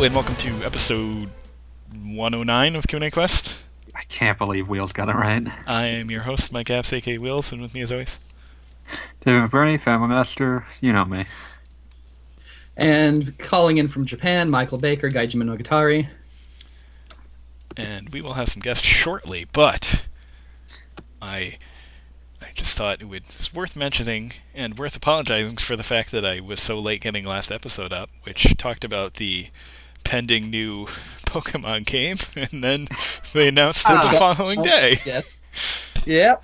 Hello and welcome to episode 109 of Q&A Quest. I can't believe Wheels got it right. I am your host, Mike Apps, aka Wheels, and with me as always. David Bernie, Family Master, you know me. And calling in from Japan, Michael Baker, Gaijin Monogatari. And we will have some guests shortly, but I I just thought it was worth mentioning and worth apologizing for the fact that I was so late getting last episode up, which talked about the pending new Pokemon game, and then they announced it the Ah. following day. Yes. Yep.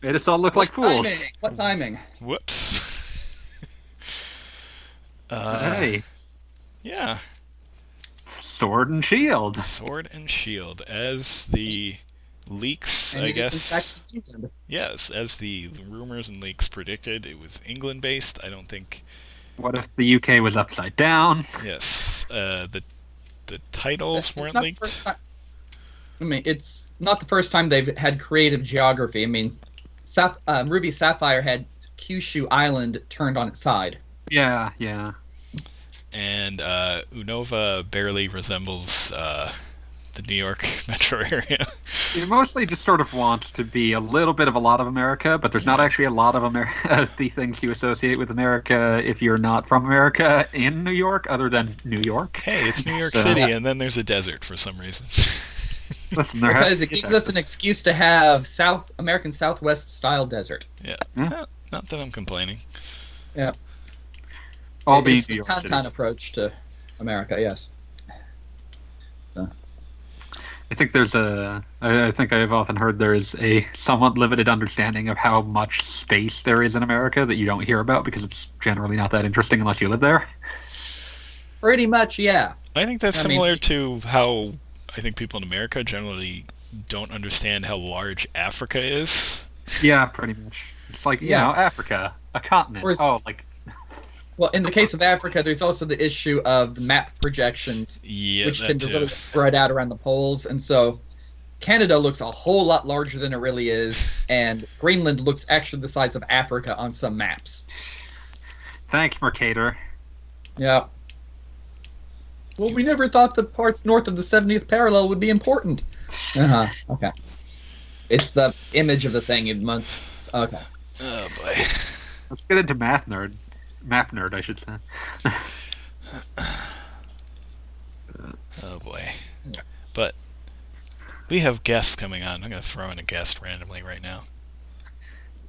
Made us all look like what fools. timing? What timing? Whoops. Uh, hey, Yeah, Sword and Shield. Sword and Shield as the leaks, And I it is, in guess. Yes, as the rumors and leaks predicted, it was England based. I don't think. What if the UK was upside down? Yes, uh, the the titles weren't not the leaked. I mean, it's not the first time they've had creative geography. I mean, Saph- uh, Ruby Sapphire had Kyushu Island turned on its side. Yeah, yeah. And uh, Unova barely resembles uh, the New York metro area. It mostly just sort of wants to be a little bit of a lot of America, but there's not actually a lot of America. Uh, the things you associate with America if you're not from America in New York, other than New York. hey, it's New York So- City, and then there's a desert for some reason. Listen, there Because it gives that. us an excuse to have South American Southwest style desert. not, not that I'm complaining. Yeah, all It- being it's New the York Tauntaun cities. approach to America. Yes. I think there's a. I I think I've often heard there is a somewhat limited understanding of how much space there is in America that you don't hear about because it's generally not that interesting unless you live there. Pretty much, yeah. I think that's I mean- similar to how I think people in America generally don't understand how large Africa is. Yeah, pretty much. It's like you Yeah. know Africa, a continent. Whereas- oh, like Well, in the case of Africa, there's also the issue of map projections, Yeah, which that tend to too. really spread out around the poles, and so Canada looks a whole lot larger than it really is, and Greenland looks actually the size of Africa on some maps. thanks, Mercator. Yeah. Well, we never thought the parts north of the 70th parallel would be important. Uh huh. Okay. It's the image of the thing in months. Okay. Oh boy. Let's get into math nerd, map nerd, I should say. Oh boy. But we have guests coming on. I'm gonna throw in a guest randomly right now.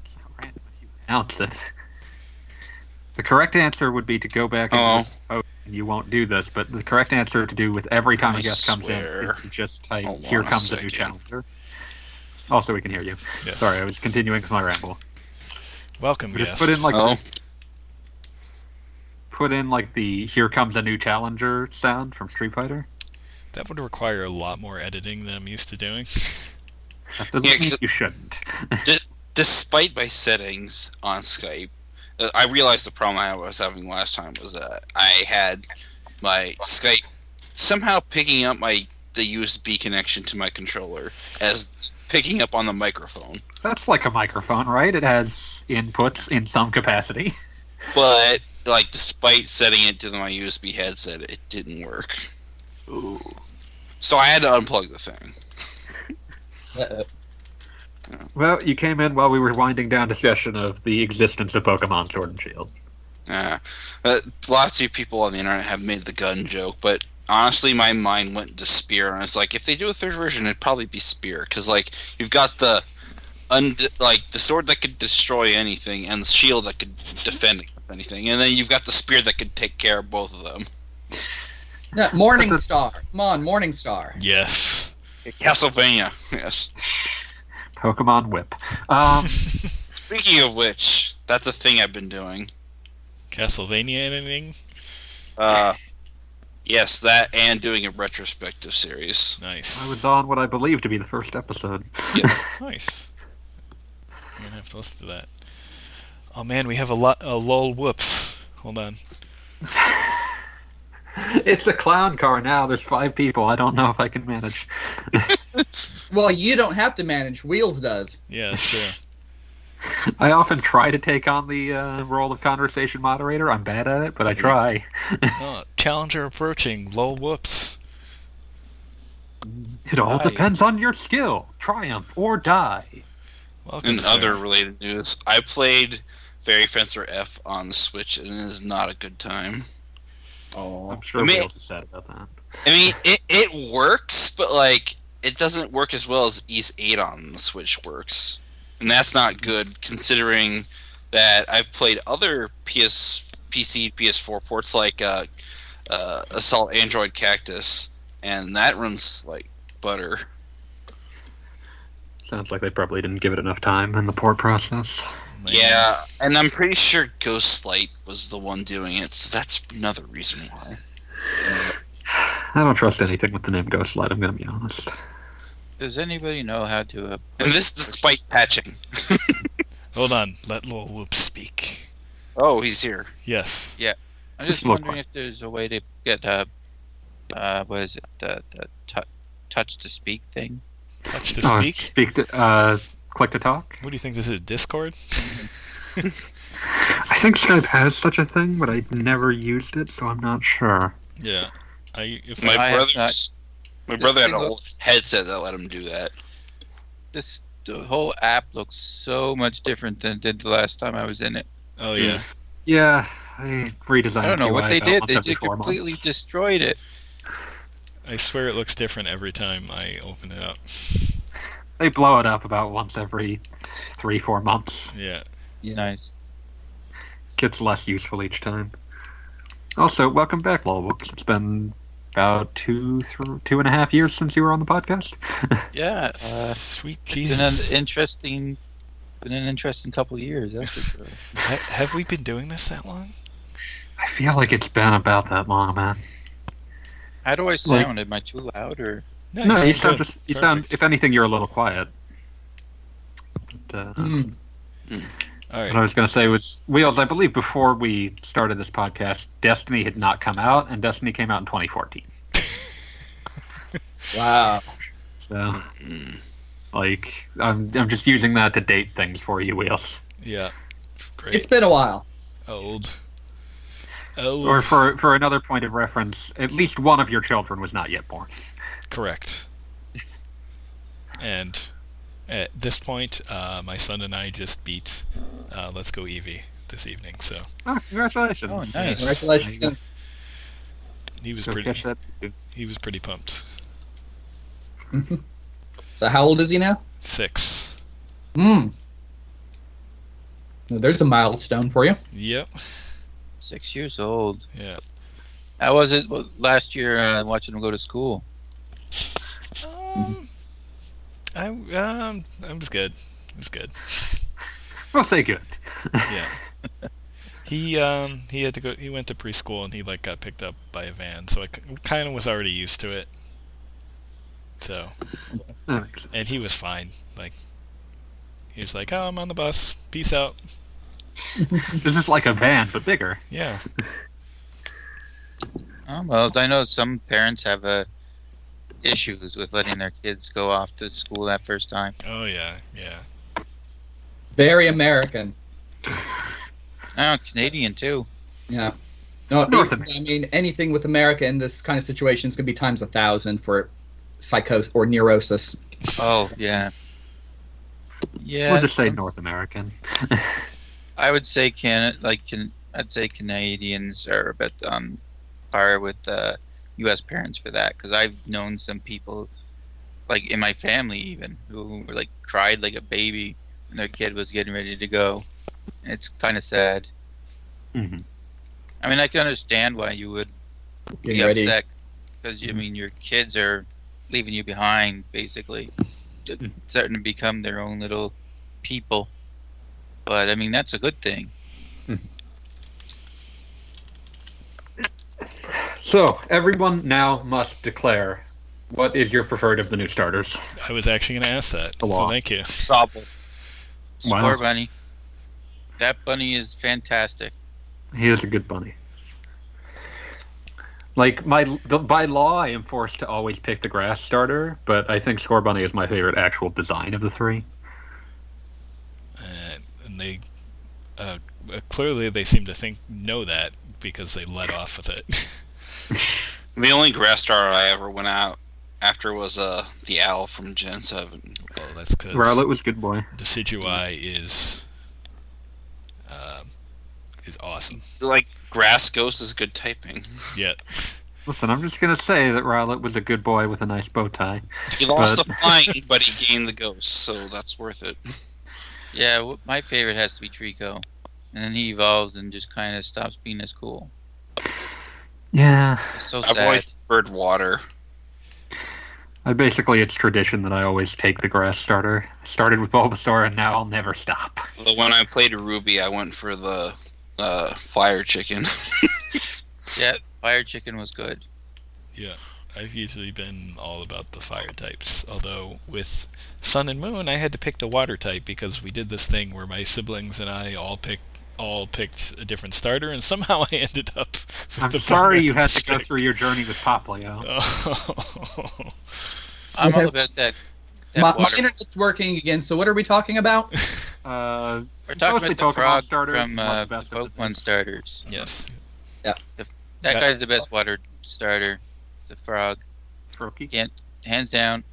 It's not random you Announce it. The correct answer would be to go back and Oh. you won't do this, but the correct answer to do with every time a I guest comes in is to just type Hold here on a comes a new challenger. Also, we can hear you. Yes. Sorry, I was continuing with my ramble. Welcome, We just put in like Oh, put in like the "Here comes a new challenger" sound from Street Fighter. That would require a lot more editing than I'm used to doing. That doesn't Yeah, mean 'cause- you shouldn't. despite my settings on Skype, uh, I realized the problem I was having last time was that I had my Skype somehow picking up my the USB connection to my controller as picking up on the microphone, That's like a microphone, right? It has inputs in some capacity. but like despite setting it to my USB headset, it didn't work. Ooh. So I had to unplug the thing. Well, you came in while we were winding down discussion of the existence of Pokemon Sword and Shield. Uh, uh, lots of people on the internet have made the gun joke, but honestly, my mind went to Spear, and I was like, if they do a third version, it'd probably be Spear, because like you've got the und- like the sword that could destroy anything, and the shield that could defend anything, and then you've got the spear that could take care of both of them. No, Morning Star. Come on, Morning Star. yes. Castlevania, yes. Pokemon Whip. Um, Speaking of which, that's a thing I've been doing. Castlevania anything? Uh, yes, that and doing a retrospective series. Nice. I was on what I believe to be the first episode. Nice. I'm gonna have to listen to that. Oh man, we have a lot. A lol. Whoops. Hold on. it's a clown car now. There's five people. I don't know if I can manage. Well, you don't have to manage. Wheels does. Yeah, that's true. I often try to take on the uh, role of conversation moderator. I'm bad at it, but I try. Oh, challenger approaching. Lol, whoops. It all Aye. depends on your skill. Triumph or die. Welcome, In sir. other related news, I played Fairy Fencer F on the Switch, and it is not a good time. Oh. I'm sure I mean- Wheels is sad about that. I mean, it, it works, but like it doesn't work as well as Ys Eight on the Switch works, and that's not good considering that I've played other PS, PC, PS4 ports like uh, uh, Assault Android Cactus, and that runs like butter. Sounds like they probably didn't give it enough time in the port process. Man. Yeah, and I'm pretty sure Ghostlight was the one doing it, so that's another reason why. I don't trust anything with the name Ghostlight, I'm going to be honest. Does anybody know how to? Uh, And this despite patching. Hold on. Let Lol whoops speak. oh, he's here. Yes. Yeah, I'm Just just wondering if there's a way to get uh, uh, what is it? The, the tou touch to speak thing. Touch to speak. speak to, uh, click to talk? What do you think this is? Discord? I think Skype has such a thing, but I've never used it, so I'm not sure. Yeah. I if My I have brother's my brother had thing a whole headset that let him do that. This the whole app looks so much different than it did the last time I was in it. oh yeah. Yeah, I redesigned it. I don't know what they did. They every just completely months. destroyed it. I swear it looks different every time I open it up. They blow it up about once every three, four months. Yeah. Yeah. Nice. Gets less useful each time. Also, welcome back, Lol whoops. It's been about two, th- two and a half years since you were on the podcast. Yeah. Uh, Sweet it's been an interesting, been an interesting couple of years. That's for sure. Have we been doing this that long? I feel like it's been about that long, man. How do I sound? Am I too loud or? No, you sound sound good. just you sound. If anything, you're a little quiet. But, uh, Mm. All What I was going to say was, Wheels, I believe before we started this podcast, Destiny had not come out, and Destiny came out in 2014. Wow. So, Mm. like, I'm, I'm just using that to date things for you, Wheels. Yeah. Great. It's been a while. old. Old. Or for, for another point of reference, at least one of your children was not yet born. Correct. And at this point, uh, my son and I just beat uh, Let's Go Eevee this evening, so Oh, congratulations. Oh, nice. There you Congratulations. go. he was Go pretty catch that. he was pretty pumped. So how old is he now? Six. Hmm. Well, There's a milestone for you. Yep. Six years old. Yeah. How was it well, last year uh, watching him go to school? Um, I um I was good. It was good. We'll say good. Yeah. he um he had to go. He went to preschool and he like got picked up by a van, so I kind of was already used to it. So That makes sense. and he was fine. Like he was like, "Oh, I'm on the bus. Peace out." This is like a van, but bigger. Yeah. Oh, well, I know some parents have uh, issues with letting their kids go off to school that first time. Oh yeah. Yeah. Very American. Oh, Canadian too. Yeah. No, North it- I mean anything with America in this kind of situation is going to be times a thousand for psychosis or neurosis. Oh, yeah. Yeah. we'll just say some- North American. I would say can like can I'd say Canadians are a bit on par with uh, U.S. parents for that because I've known some people, like in my family even, who were like cried like a baby when their kid was getting ready to go. It's kind of sad. Mm-hmm. I mean, I can understand why you would Getting be ready. upset because I mean your kids are leaving you behind basically, Mhm. starting to become their own little people. But I mean that's a good thing. So, everyone now must declare what is your preferred of the new starters. I was actually going to ask that. So thank you. Sobble. Why Score not? bunny. That bunny is fantastic. He is a good bunny. Like my the, by law, I am forced to always pick the grass starter, but I think Scorbunny is my favorite actual design of the three. Uh, and they uh, uh, clearly they seem to think know that because they let off with it. The only grass starter I ever went out after was uh the owl from Gen Seven. well, that's because Rowlet was good boy. Decidueye is um is awesome. Like grass ghost is good typing. Yeah, Listen, I'm just gonna say that Rowlet was a good boy with a nice bow tie. He lost But- the flying, but he gained the ghost, so that's worth it. Yeah, my favorite has to be Treecko, and then he evolves and just kind of stops being as cool. Yeah, It's so I've sad. always preferred water. I basically it's tradition that I always take the grass starter. I started with Bulbasaur, and now I'll never stop. But when I played Ruby, I went for the uh, fire chicken. Yeah, Fire Chicken was good. yeah. I've usually been all about the fire types. Although with Sun and Moon, I had to pick the water type because we did this thing where my siblings and I all picked all picked a different starter, and somehow I ended up. With I'm the sorry you had to go through your journey with Poplio. Oh. I'm all Okay. about that. that My, my internet's working again. So what are we talking about? Uh, We're talking about the Pokemon frog starters, from not the uh, best the Pokemon starters. yes. Yeah, That Yeah. guy's the best water starter. The frog, Froakie. hands down.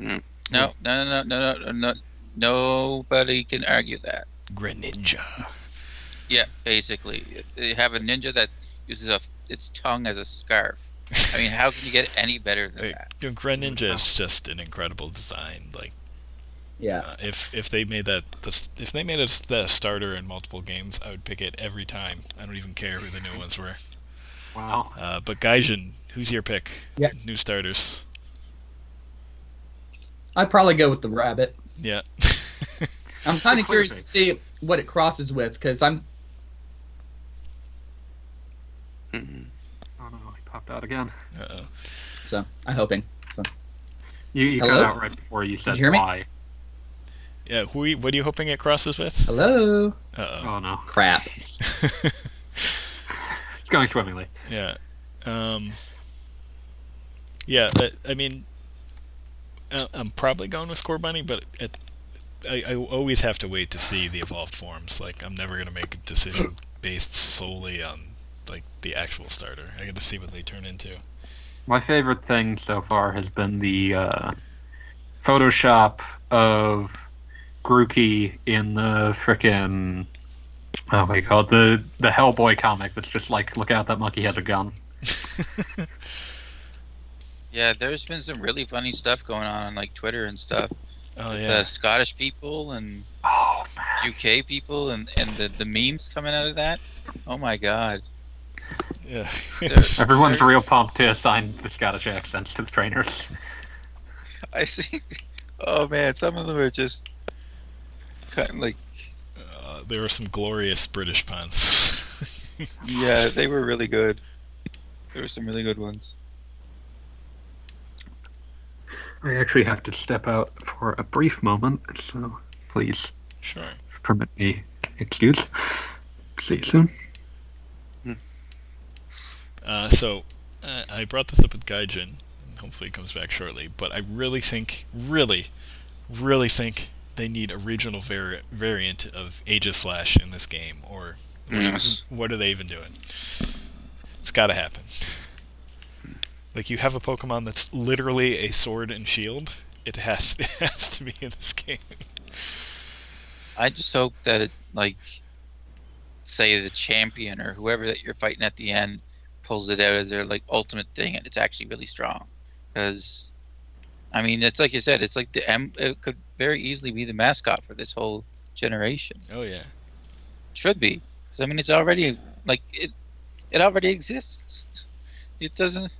Mm. No, no, no, no, no, no, no. Nobody can argue that. Greninja. Yeah, basically, you have a ninja that uses a, its tongue as a scarf. I mean, how can you get any better than Like, that? you know, Greninja is just an incredible design. Like Yeah. uh, if if they made that the, if they made it the starter in multiple games, I would pick it every time. I don't even care who the new ones were. Wow. Uh, but Gaijin, who's your pick? Yeah. New starters. I'd probably go with the rabbit. Yeah. I'm kind of curious to see what it crosses with because I'm Mhm. Oh no, he popped out again. Uh-oh. so I'm hoping. You, you cut out right before you said you hear me? why. Yeah. Who? are you- What are you hoping it crosses with? Hello. Uh Oh no, Crap. oh. it's going swimmingly. Yeah. Um, yeah, but, I mean, uh, I'm probably going with Scorbunny, but it, I, I always have to wait to see the evolved forms. Like, I'm never going to make a decision based solely on, like, the actual starter. I got to see what they turn into. My favorite thing so far has been the uh, Photoshop of Grookey in the frickin' oh my do you call it the the Hellboy comic that's just like look out that monkey has a gun. Yeah, there's been some really funny stuff going on on like Twitter and stuff. oh, The. Scottish people and Oh UK people and and the the memes coming out of that. Oh my god. Yeah. everyone's real pumped to assign the Scottish accents to the trainers. I see. Oh man, some of them are just kind of like uh, there were some glorious British puns. yeah, they were really good. There were some really good ones. I actually have to step out for a brief moment, so please sure. permit me excuse. See you soon. Uh, so, uh, I brought this up with Gaijin, and hopefully he comes back shortly, but I really think, really, really think they need a regional vari- variant of Aegislash in this game, or what, Yes. what are they even doing? It's gotta happen. Like, you have a Pokemon that's literally a sword and shield, it has, it has to be in this game. I just hope that it like say the champion or whoever that you're fighting at the end pulls it out as their like ultimate thing and it's actually really strong because I mean it's like you said it's like the M it could very easily be the mascot for this whole generation Oh, yeah. should be. Because I mean it's already like it it already exists it doesn't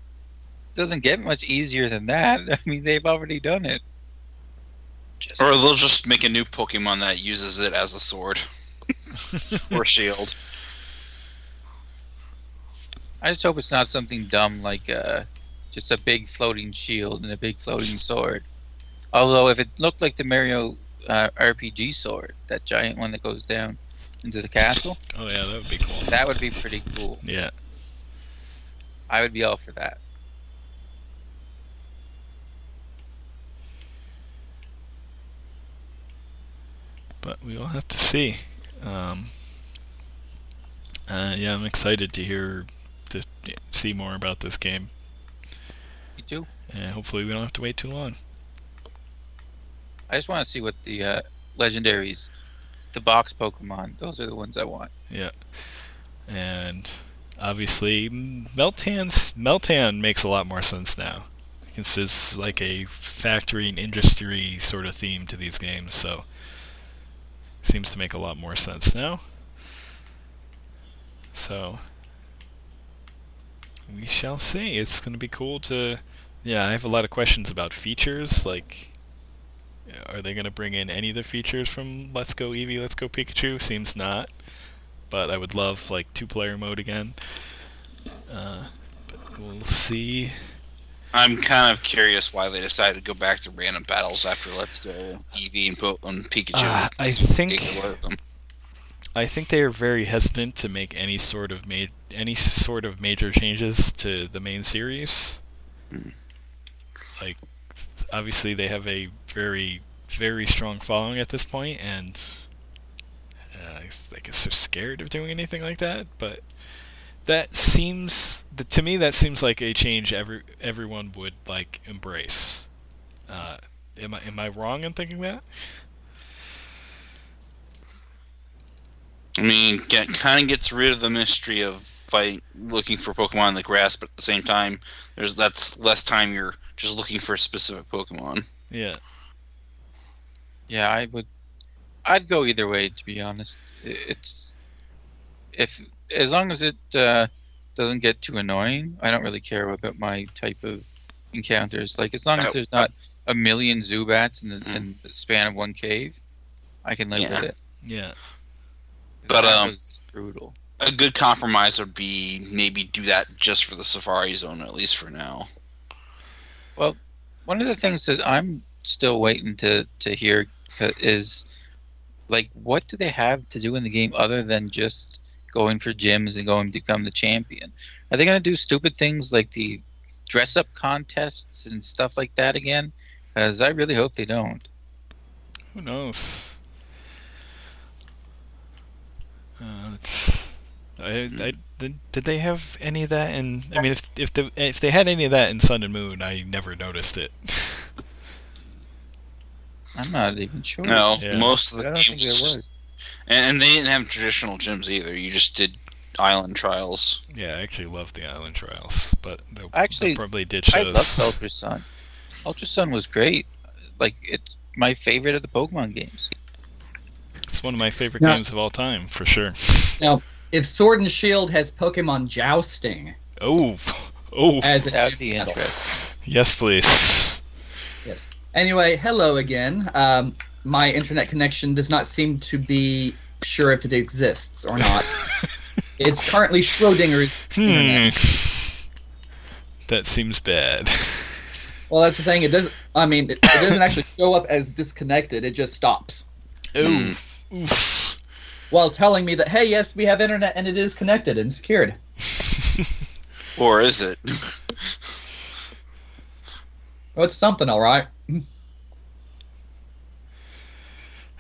doesn't get much easier than that I mean they've already done it just Or they'll just make a new Pokemon that uses it as a sword or shield. I just hope it's not something dumb like uh, just a big floating shield and a big floating sword. Although if it looked like the Mario uh, RPG sword, that giant one that goes down into the castle, oh, yeah, that would be cool. that would be pretty cool. Yeah. I would be all for that. But we will have to see. Um, uh, yeah, I'm excited to hear see more about this game, Me too. and hopefully we don't have to wait too long. I just want to see what the uh, legendaries, the box Pokemon. Those are the ones I want. Yeah. And obviously, Meltan's Meltan makes a lot more sense now. It's like a factory and industry sort of theme to these games, so seems to make a lot more sense now. So we shall see. It's going to be cool to. Yeah, I have a lot of questions about features. Like, are they going to bring in any of the features from Let's Go Eevee, Let's Go Pikachu? Seems not but I would love like two player mode again. Uh, but we'll see. I'm kind of curious why they decided to go back to random battles after Let's Go Eevee and, po- and Pikachu. Uh, I think- take away them. I think they are very hesitant to make any sort of ma- any sort of major changes to the main series. Like, obviously they have a very very strong following at this point, and uh, I guess they're scared of doing anything like that. But that seems to me that seems like a change every everyone would like embrace. Uh, am I am I wrong in thinking that? I mean, get, kind of gets rid of the mystery of fight looking for Pokemon in the grass, but at the same time, there's that's less time you're just looking for a specific Pokemon. Yeah. Yeah, I would. I'd go either way, to be honest. It's if as long as it uh, doesn't get too annoying, I don't really care about my type of encounters. Like as long as there's not a million Zubats in the, Mm. in the span of one cave, I can live Yeah. with it. Yeah. But, That um, was brutal. A good compromise would be maybe do that just for the Safari Zone, at least for now. Well, one of the things that I'm still waiting to to hear is like what do they have to do in the game other than just going for gyms and going to become the champion? Are they going to do stupid things like the dress up contests and stuff like that again? Because I really hope they don't. Who knows? Uh, it's, I, I, hmm. did, did they have any of that And I mean, if if the, if they had any of that in Sun and Moon, I never noticed it. I'm not even sure. No, Yeah. most of I the don't think game was, was. and, and they didn't have traditional gyms either. You just did island trials. yeah, I actually love the Island Trials, but they'll, Actually, they'll probably ditch I those. loved Ultra Sun. Ultra Sun was great. Like it's my favorite of the Pokemon games. It's one of my favorite Yeah. games of all time, for sure. If Sword and Shield has Pokemon jousting Oh, oh, as a That'd be interesting. yes, please. Yes. Anyway, hello again. Um, my internet connection does not seem to be sure if it exists or not. it's currently Schrodinger's Hmm. internet. That seems bad. Well, that's the thing. It does. I mean, it, it doesn't actually show up as disconnected. It just stops Ooh. Oof. While telling me that hey, yes, we have internet and it is connected and secured. Or is it? Well, it's something, all right.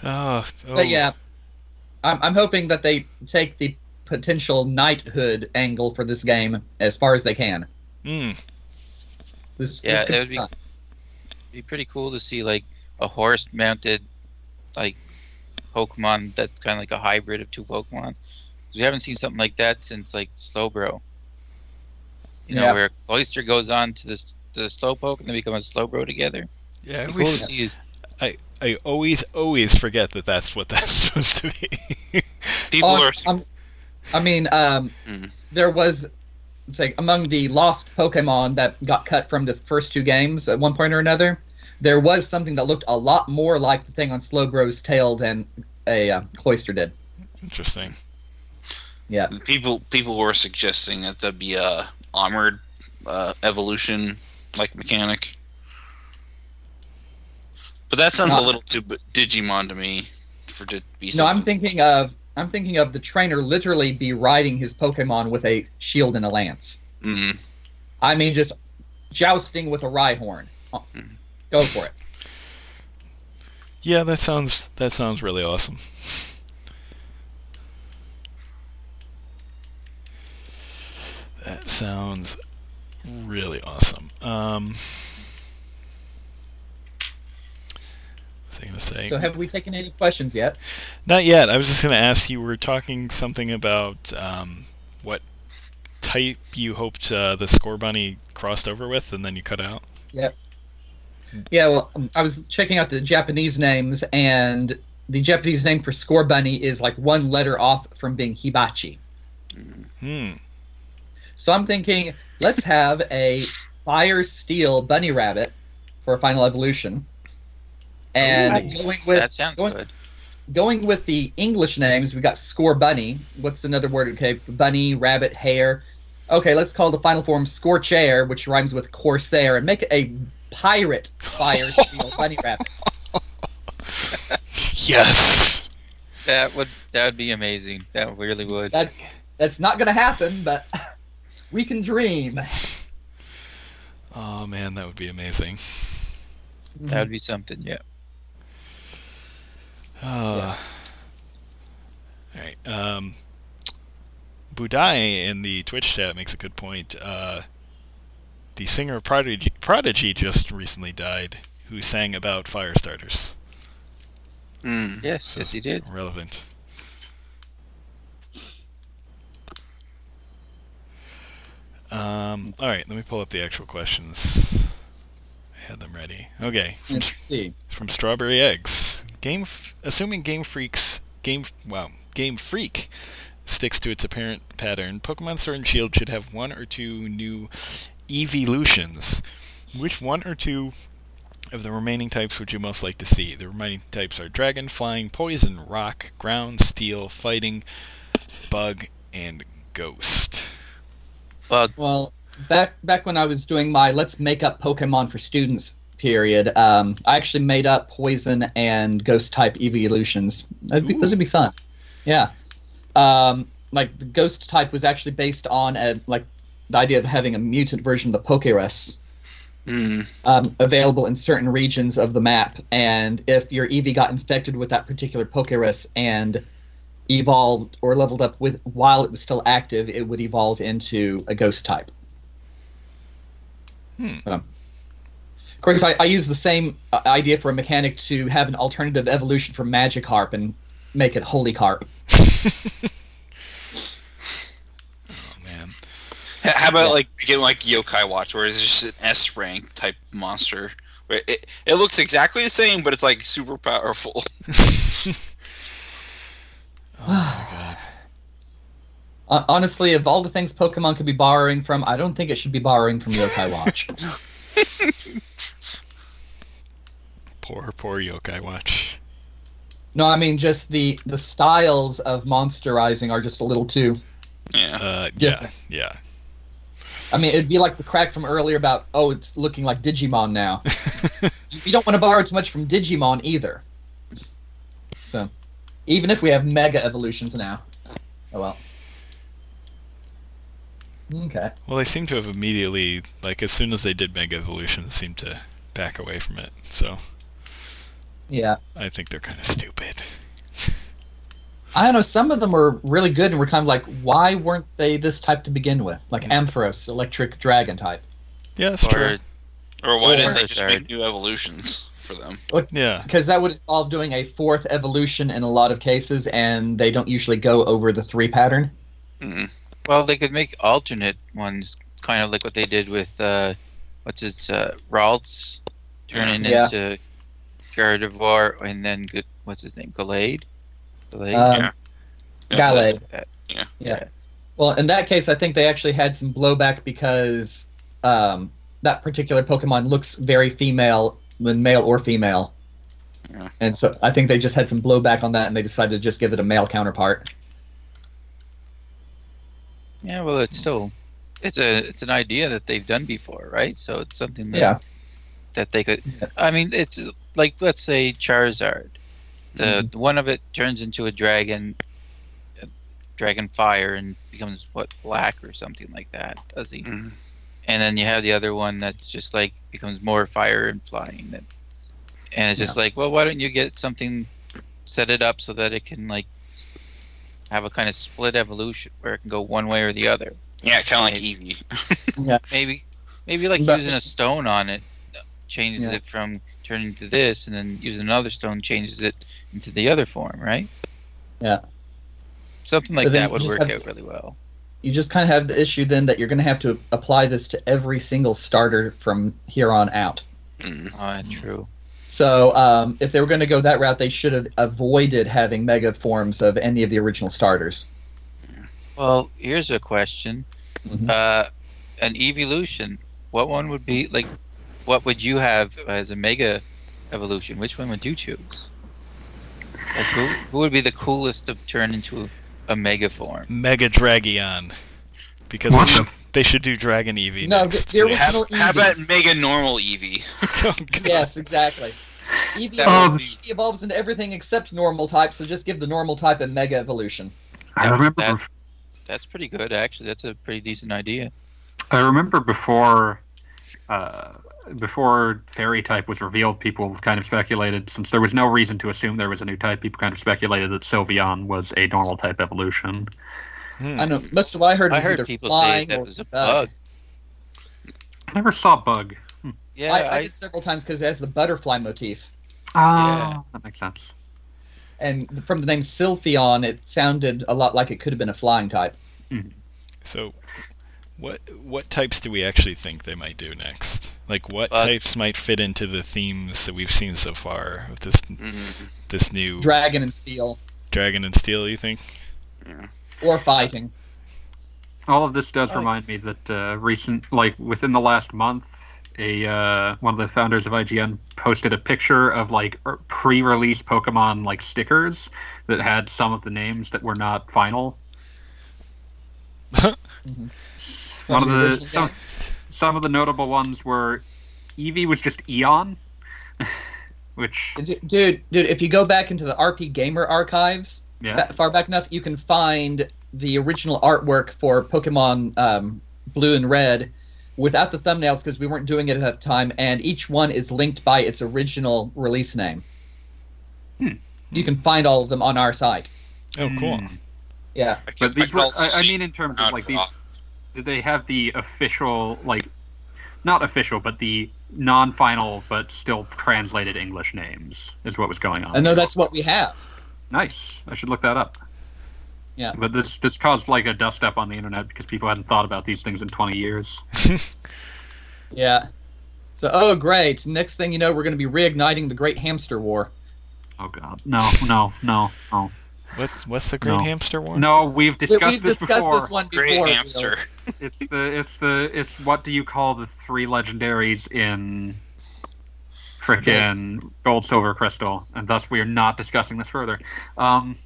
Oh, oh. But yeah, I'm, I'm hoping that they take the potential knighthood angle for this game as far as they can. Mm. This, Yeah, this could it would be- be pretty cool to see like a horse mounted like Pokemon that's kind of like a hybrid of two Pokemon. We haven't seen something like that since like Slowbro. You know, Yeah. where Cloyster goes on to this the Slowpoke and they become a Slowbro together. Yeah, I cool to always, see is I always, always forget that that's what that's supposed to be. People Oh, are. I'm- I mean, um, Hmm. there was, it's like among the lost Pokemon that got cut from the first two games at one point or another. There was something that looked a lot more like the thing on Slowbro's tail than a uh, Cloyster did. Interesting. Yeah. People people were suggesting that there'd be a armored uh, evolution like mechanic. But that sounds a little too b- Digimon to me for to be No, I'm something. thinking of I'm thinking of the trainer literally be riding his Pokemon with a shield and a lance. Mm, I mean, just jousting with a Rhyhorn. Oh, Go for it. Yeah, that sounds that sounds really awesome. That sounds really awesome. Um, So have we taken any questions yet? Not yet. I was just going to ask you. We were talking something about um, what type you hoped uh, the Scorbunny crossed over with, and then you cut out. Yep. Yeah, well, I was checking out the Japanese names, and the Japanese name for Scorbunny is like one letter off from being Hibachi. Hmm. So I'm thinking, let's have a fire steel bunny rabbit for a final evolution. And Ooh, going with that sounds going- good. going with the English names, we got Scorbunny. What's another word? Okay, bunny, rabbit, hare. Okay, let's call the final form Scorch Air, which rhymes with Corsair, and make it a pirate fire steel bunny rabbit. Yes. That would that would be amazing. That really would. That's that's not going to happen, but we can dream. Oh man, that would be amazing. That would be something. Yeah. Uh, All right. Um, Budai in the Twitch chat makes a good point. Uh, the singer of Prodigy, Prodigy just recently died, who sang about fire starters. Mm. Yes. So- Yes, he did. Relevant. Um, all right, let me pull up the actual questions. I had them ready. Okay, from, Let's see. from Strawberry Eggs. Game, f- assuming Game Freaks, Game, wow, Game Freak sticks to its apparent pattern. Pokemon Sword and Shield should have one or two new evolutions. Which one or two of the remaining types would you most like to see? The remaining types are Dragon, Flying, Poison, Rock, Ground, Steel, Fighting, Bug, and Ghost. Well, Well, back back when I was doing my Let's Make Up Pokemon for Students period, um, I actually made up Poison and Ghost type evolutions. Be, those would be fun. Yeah. Um, like the Ghost type was actually based on a like the idea of having a mutant version of the Pokerus Mm. um, available in certain regions of the map, and if your Eevee got infected with that particular Pokerus and evolved or leveled up with while it was still active, it would evolve into a Ghost type. Hmm. So, of course, I, I use the same uh, idea for a mechanic to have an alternative evolution for Magikarp and make it Holy Carp. Oh man. H- How about Yeah. like begin like Yokai Watch, where it's just an S rank type monster. Where it, it looks exactly the same, but it's like super powerful. Oh my god. Uh, honestly, of all the things Pokemon could be borrowing from, I don't think it should be borrowing from Yokai Watch. Poor, poor Yokai Watch. no, I mean just the the styles of monsterizing are just a little too. Yeah. Uh, yeah, yeah. I mean, it'd be like the crack from earlier about oh, it's looking like Digimon now. you don't want to borrow too much from Digimon either. So, even if we have Mega evolutions now, oh well. Okay. well, they seem to have immediately, like, as soon as they did Mega Evolution, seemed to back away from it. So Yeah. I think they're kind of stupid. I don't know. Some of them were really good, and we're kind of like, why weren't they this type to begin with? Like Ampharos, Electric Dragon type. Yeah, that's or true. Or why Or- didn't they just Sorry. make new evolutions for them? Yeah. Because that would involve doing a fourth evolution in a lot of cases, and they don't usually go over the three pattern. Mm. well, they could make alternate ones, kind of like what they did with uh, what's it, uh, Ralts, turning Yeah. into Gardevoir, and then what's his name, Gallade. Gallade. Um, Yeah. Gallade. Yeah. Yeah. Well, in that case, I think they actually had some blowback because um, that particular Pokemon looks very female, when male or female. Yeah. And so I think they just had some blowback on that, and they decided to just give it a male counterpart. Yeah, well, it's still it's a it's an idea that they've done before, right? So it's something that, Yeah. that they could. I mean, it's like let's say Charizard. The Mm-hmm. one of it turns into a dragon, a dragon fire, and becomes what black or something like that. Does he? Mm. And then you have the other one that's just like becomes more fire and flying. That, and it's just like, well, why don't you get something, set it up so that it can like have a kind of split evolution where it can go one way or the other. Yeah, kind of like Eevee. Maybe, maybe like But- using a stone on it changes Yeah. it from turning to this, and then using another stone changes it into the other form, right? Yeah. Something like that would work have- out really well. You just kind of have the issue then that you're going to have to apply this to every single starter from here on out. Mm. Oh, true. So um, if they were going to go that route, they should have avoided having mega forms of any of the original starters. Well, here's a question. Mhm. Uh, an evolution. What one would be like? What would you have as a mega evolution? Which one would you choose? Like who, who would be the coolest to turn into a mega form? Mega Dragion. Because What they, they should do Dragon Eevee No, next. the- the please. original- How, how about Mega Normal Eevee? Oh, Yes, exactly. Eevee, That evolves, Eevee evolves into everything except normal type, so just give the normal type a mega evolution. I That- remember. that- That's pretty good, actually. That's a pretty decent idea. I remember before, uh, before fairy type was revealed, people kind of speculated since there was no reason to assume there was a new type. People kind of speculated that Sylveon was a normal type evolution. Hmm. I know most of what I heard I was heard either people say flying that or was a bug. bug. I never saw Bug. Hmm. Yeah, I, I I, did several times because it has the butterfly motif. Oh, Yeah. that makes sense. And from the name Sylphion, it sounded a lot like it could have been a flying type. Hmm. So, what what types do we actually think they might do next? Like, what Uh, types might fit into the themes that we've seen so far of this Mm. this new Dragon and Steel. Dragon and Steel? You think? Yeah. Or fighting. All of this does Oh. remind me that uh, recent, like within the last month, a uh, one of the founders of IGN posted a picture of like er- pre-release Pokemon like stickers that had some of the names that were not final. From One of the the some, some of the notable ones were Eevee was just Eon, which Dude, dude, if you go back into the RPGamer archives, yeah, far back enough, you can find the original artwork for Pokemon um, Blue and Red without the thumbnails because we weren't doing it at that time, and each one is linked by its original release name. Hmm. You can find all of them on our site. Oh, cool. Hmm. Yeah. I But can, I these were, I, I mean, in terms of like these, Rock. Did they have the official like, not official, but the non-final but still translated English names is what was going on. I know that's what we have. Nice. I should look that up. Yeah. But this this caused like a dust up on the internet because people hadn't thought about these things in 20 years. Yeah. So, oh, great. Next thing you know, we're going to be reigniting the Great Hamster War. Oh god. No, no, no, no. What's what's the Great No. Hamster one? No, we've discussed We've this discussed before. this one before. Great Will. hamster. It's the it's the it's what do you call the three legendaries in frickin' gold, silver, crystal, and thus we are not discussing this further. Um,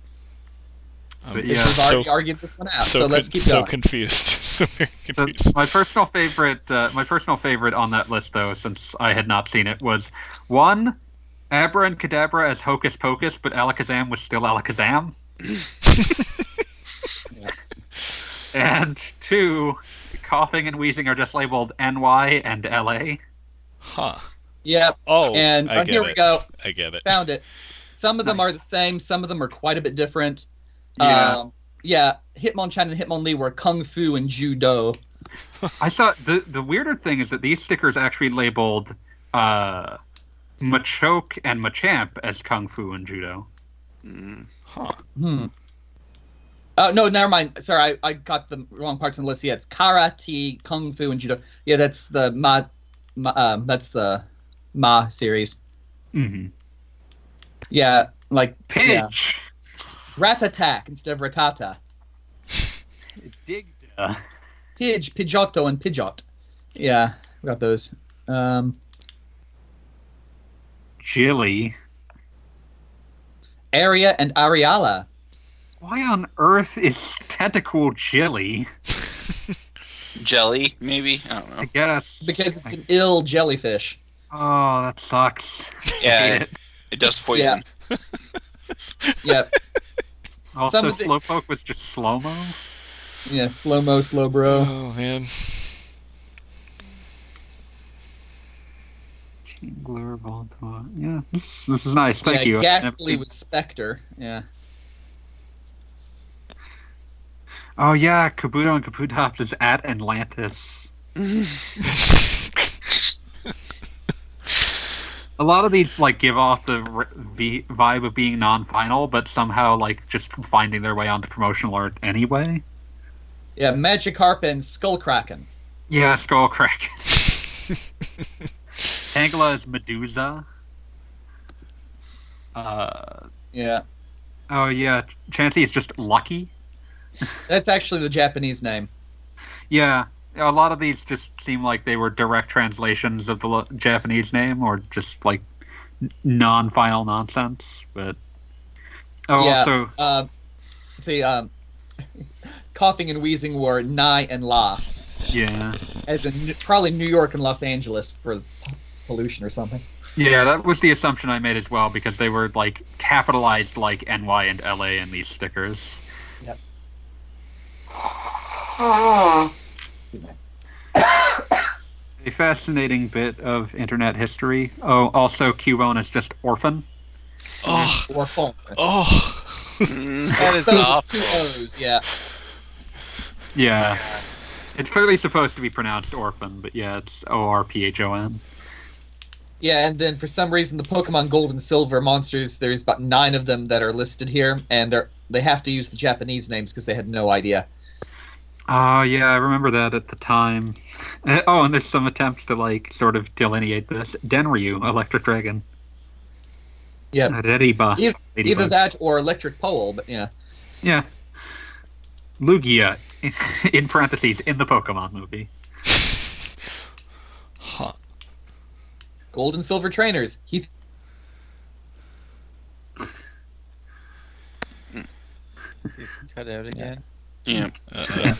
Um, But yeah. so already argued this one out, so, con- let's keep going. so confused. so very the- confused. my personal favorite, uh, my personal favorite on that list, though, since I had not seen it, was one, Abra and Kadabra as Hocus Pocus, but Alakazam was still Alakazam, and two, Koffing and Weezing are just labeled NY and LA. Huh. Yep. Oh, And, I get here it. we go. I get it. Found it. Some of them are the same. Some of them are quite a bit different. Yeah. Um, yeah. Hitmonchan and Hitmonlee were Kung Fu and Judo. I saw the the weirder thing is that these stickers actually labeled uh, Machoke and Machamp as Kung Fu and Judo. Mm. Huh. Hmm. Oh no, never mind. Sorry, I, I got the wrong parts on the list. Yeah, it's karate, kung fu, and judo. Yeah, that's the ma, ma um, that's the ma series. Mm-hmm. Yeah, like yeah. Rat attack instead of Rattata. Dig. Pidge, Pidgeotto, and Pidgeot. Yeah, we got those. Um, Jilly. Aria and Ariala. Why on earth is Tentacool Jilly? Jelly, maybe? I don't know. I guess. Because it's an ill jellyfish. Oh, that sucks. Yeah, it, it does poison. Yep. Also, Some of the- Slowpoke was just slow mo. Yeah, slow mo, slow bro. Oh man. Glur, Voltor. Yeah, this, this is nice. Thank yeah, you. Ghastly was Spectre. Yeah. Oh yeah, Kabuto and Kabutops is at Atlantis. A lot of these like give off the r- v- vibe of being non-final, but somehow like just finding their way onto promotional art anyway. Yeah, Magikarp and Skullkraken. Yeah, Skullcrack. Tangela is Medusa. Uh, Yeah, oh yeah, Chansey is just Lucky. that's actually the Japanese name. Yeah, a lot of these just seem like they were direct translations of the lo- Japanese name, or just like n- non-final nonsense. But oh, Yeah. also Uh, see, um, Koffing and Weezing were Nai and La, yeah, as in probably New York and Los Angeles for pollution or something. yeah, that was the assumption I made as well because they were like capitalized like NY and LA in these stickers. Yep. A fascinating bit of internet history. Oh, also Cubone is just orphan. oh, Or phone. oh. Mm. That is awful. Two O's, yeah. Yeah. It's clearly supposed to be pronounced orphan, but yeah, it's O R P H O N. Yeah, and then for some reason the Pokemon Gold and Silver monsters, there's about nine of them that are listed here, and they're they have to use the Japanese names because they had no idea. Oh yeah, I remember that at the time. Uh, Oh, and there's some attempts to like sort of delineate this. Denryu, Electric Dragon. Yeah. Reriba. Either, either that or Electric Pole, but yeah. Yeah. Lugia, in parentheses, in the Pokemon movie. Gold and Silver trainers. He Cut out again. Yeah.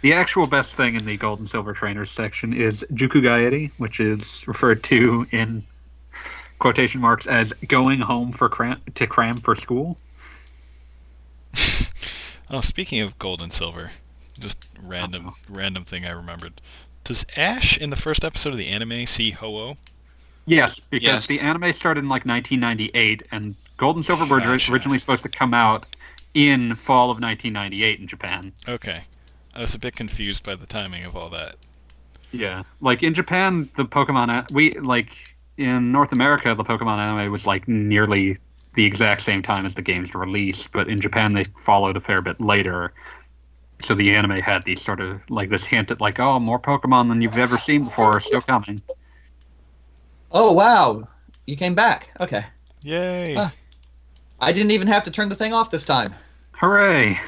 The actual best thing in the Gold and Silver Trainers section is Jukugaeri, which is referred to in quotation marks as going home for cram- to cram for school. oh, speaking of gold and silver, just random random thing I remembered. Does Ash in the first episode of the anime see Ho-Oh? Yes, because Yes. the anime started in like 1998, and Gold and Silver were Gotcha. originally supposed to come out in fall of 1998 in Japan. Okay. I was a bit confused by the timing of all that. Yeah, like in Japan, the Pokemon we like in North America, the Pokemon anime was like nearly the exact same time as the game's release, but in Japan they followed a fair bit later. So the anime had these sort of like this hint at like, oh, more Pokemon than you've ever seen before are still coming. Oh wow, you came back. Okay, Yay! Huh. I didn't even have to turn the thing off this time. Hooray!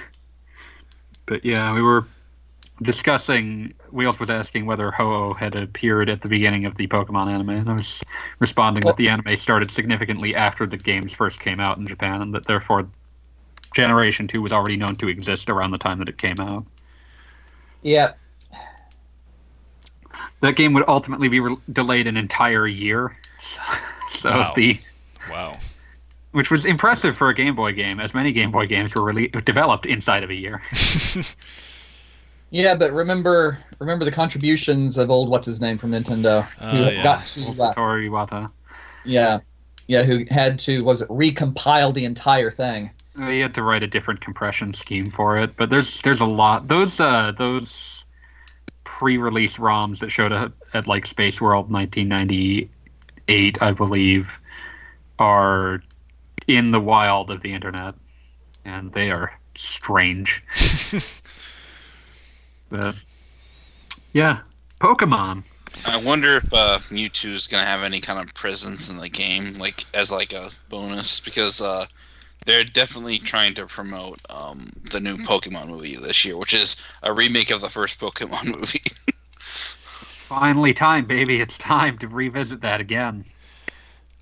But yeah, we were discussing. Wheels was asking whether Ho-Oh had appeared at the beginning of the Pokemon anime, and I was responding Well- that the anime started significantly after the games first came out in Japan, and that therefore Generation 2 was already known to exist around the time that it came out. Yeah, That game would ultimately be re- delayed an entire year. So Wow. the Wow. which was impressive for a Game Boy game, as many Game Boy games were really developed inside of a year. yeah, but remember, remember the contributions of old what's his name from Nintendo, who Oh, yeah. got to, uh, Iwata. yeah, yeah, who had to was it recompile the entire thing. Uh, You had to write a different compression scheme for it, but there's there's a lot. Those uh those pre-release ROMs that showed up at like Space World 1998, I believe, are in the wild of the internet, and they are strange. But yeah, Pokemon. I wonder if uh, Mewtwo is gonna have any kind of presence in the game, like as like a bonus, because uh, they're definitely trying to promote um, the new Pokemon movie this year, which is a remake of the first Pokemon movie. Finally, time, baby! It's time to revisit that again.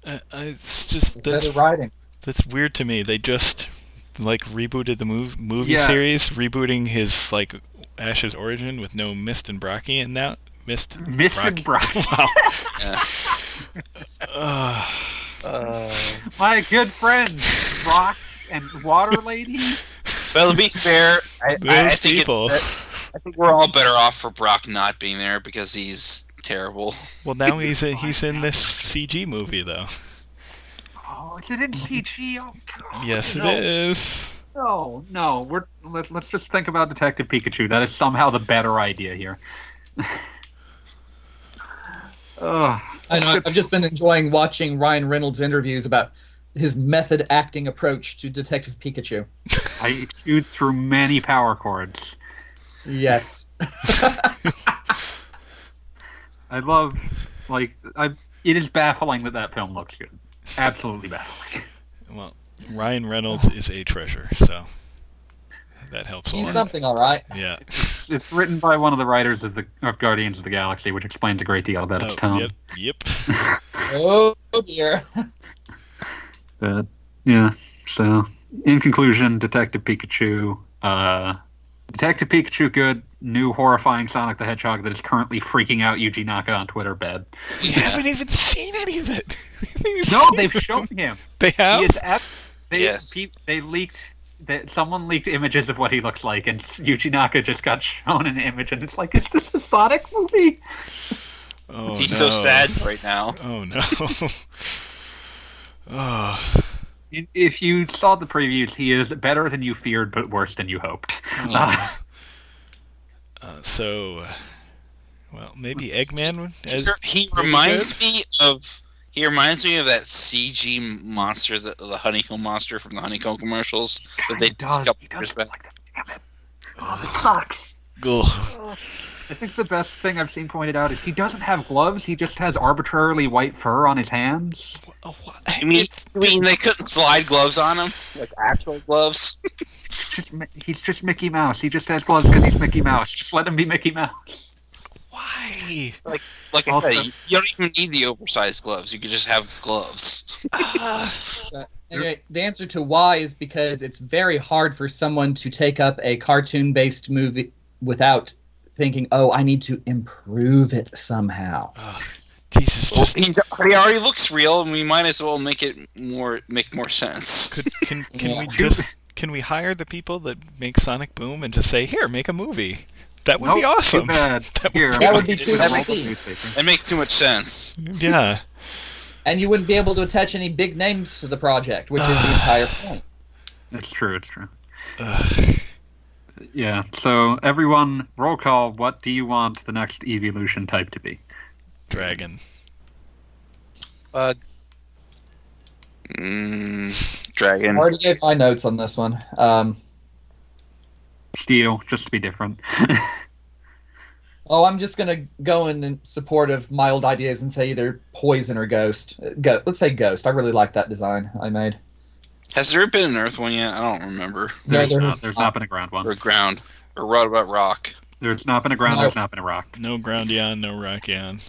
Uh, it's just that's Better writing. that's weird to me. They just like rebooted the move, movie Yeah. series, rebooting his like Ash's origin with no Mist and Brocky, in that. Mist. Mist and Brocky. Wow. Yeah. Uh, Uh, My good friends, Rock and Water Lady. Well, to be fair, I, those I, I think it. I think we're all better off for Brock not being there because he's terrible. well, now he's in, he's in this CG movie though. Oh, is it in CG? Oh, God. Yes, it no. is. No, no. We're let, let's just think about Detective Pikachu. That is somehow the better idea here. Ugh. I know. I've just been enjoying watching Ryan Reynolds interviews about his method acting approach to Detective Pikachu. I chewed through many power cords. Yes. I love, like, I. It is baffling that that film looks good. Absolutely baffling. Well, Ryan Reynolds is a treasure, so that helps a He's lot. something, all right. Yeah. It's, it's written by one of the writers of the of Guardians of the Galaxy, which explains a great deal about its Oh, tone. yep. Yep. Oh dear. But yeah, so in conclusion, Detective Pikachu, uh, Detective Pikachu, good. New horrifying Sonic the Hedgehog that is currently freaking out Yuji Naka on Twitter. Bad. We Yeah. haven't even seen any of it. No, they've shown him. They have. He is at. They, Yes. pe- they leaked. That someone leaked images of what he looks like, and Yuji Naka just got shown an image, and it's like, is this a Sonic movie? Oh, He's no. so sad right now. Oh no. oh. If you saw the previews, he is better than you feared, but worse than you hoped. Oh. Uh, so, uh, well, maybe Eggman. As, he pretty reminds me of he reminds me of that CG monster, the, the honeycomb monster from the honeycomb commercials that they He did a does. couple He does years back. like that. Damn it. Oh, this sucks. Ugh. I think the best thing I've seen pointed out is he doesn't have gloves. He just has arbitrarily white fur on his hands. What? I mean, I mean, they couldn't slide gloves on him, like actual gloves. Just he's just Mickey Mouse. He just has gloves because he's Mickey Mouse. Just let him be Mickey Mouse. Why? Like I Also- said, you, you don't even need the oversized gloves. You could just have gloves. Ah. Anyway, the answer to why is because it's very hard for someone to take up a cartoon-based movie without thinking, "Oh, I need to improve it somehow." Ugh. Jesus, Well, just he's, he already looks real, and we might as well make it more make more sense. could, can can we just can we hire the people that make Sonic Boom and just say, here, make a movie? That would be awesome. Too bad. That Here, would That would be too give you easy. local make too much sense. Yeah. And you wouldn't be able to attach any big names to the project, which is the entire point. It's true. It's true. Ugh. Yeah. So everyone, roll call. What do you want the next evolution type to be? Dragon. Uh, Mm, I already gave my notes on this one. Um, Steel, just to be different. oh, I'm just gonna go in, in support of mild ideas and say either poison or ghost. Uh, Go, let's say ghost. I really like that design I made. Has there been an Earth one yet? I don't remember. No, there's there not, there's not. not been a ground one. Or ground. Or what about rock? There's not been a ground. No. There's not been a rock. No ground Groundion, no rock Rockion.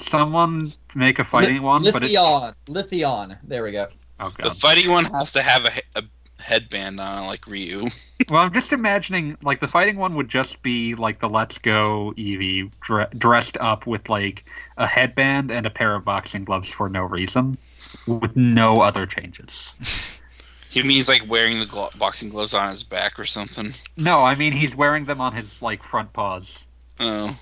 Someone make a fighting Li- one, but it. Lithion. Lithion. There we go. Oh The fighting one has to have a, a headband on, like Ryu. Well, I'm just imagining like the fighting one would just be like the Let's Go Eevee dre- dressed up with like a headband and a pair of boxing gloves for no reason, with no other changes. He means like wearing the glo- boxing gloves on his back or something. No, I mean he's wearing them on his like front paws. Oh.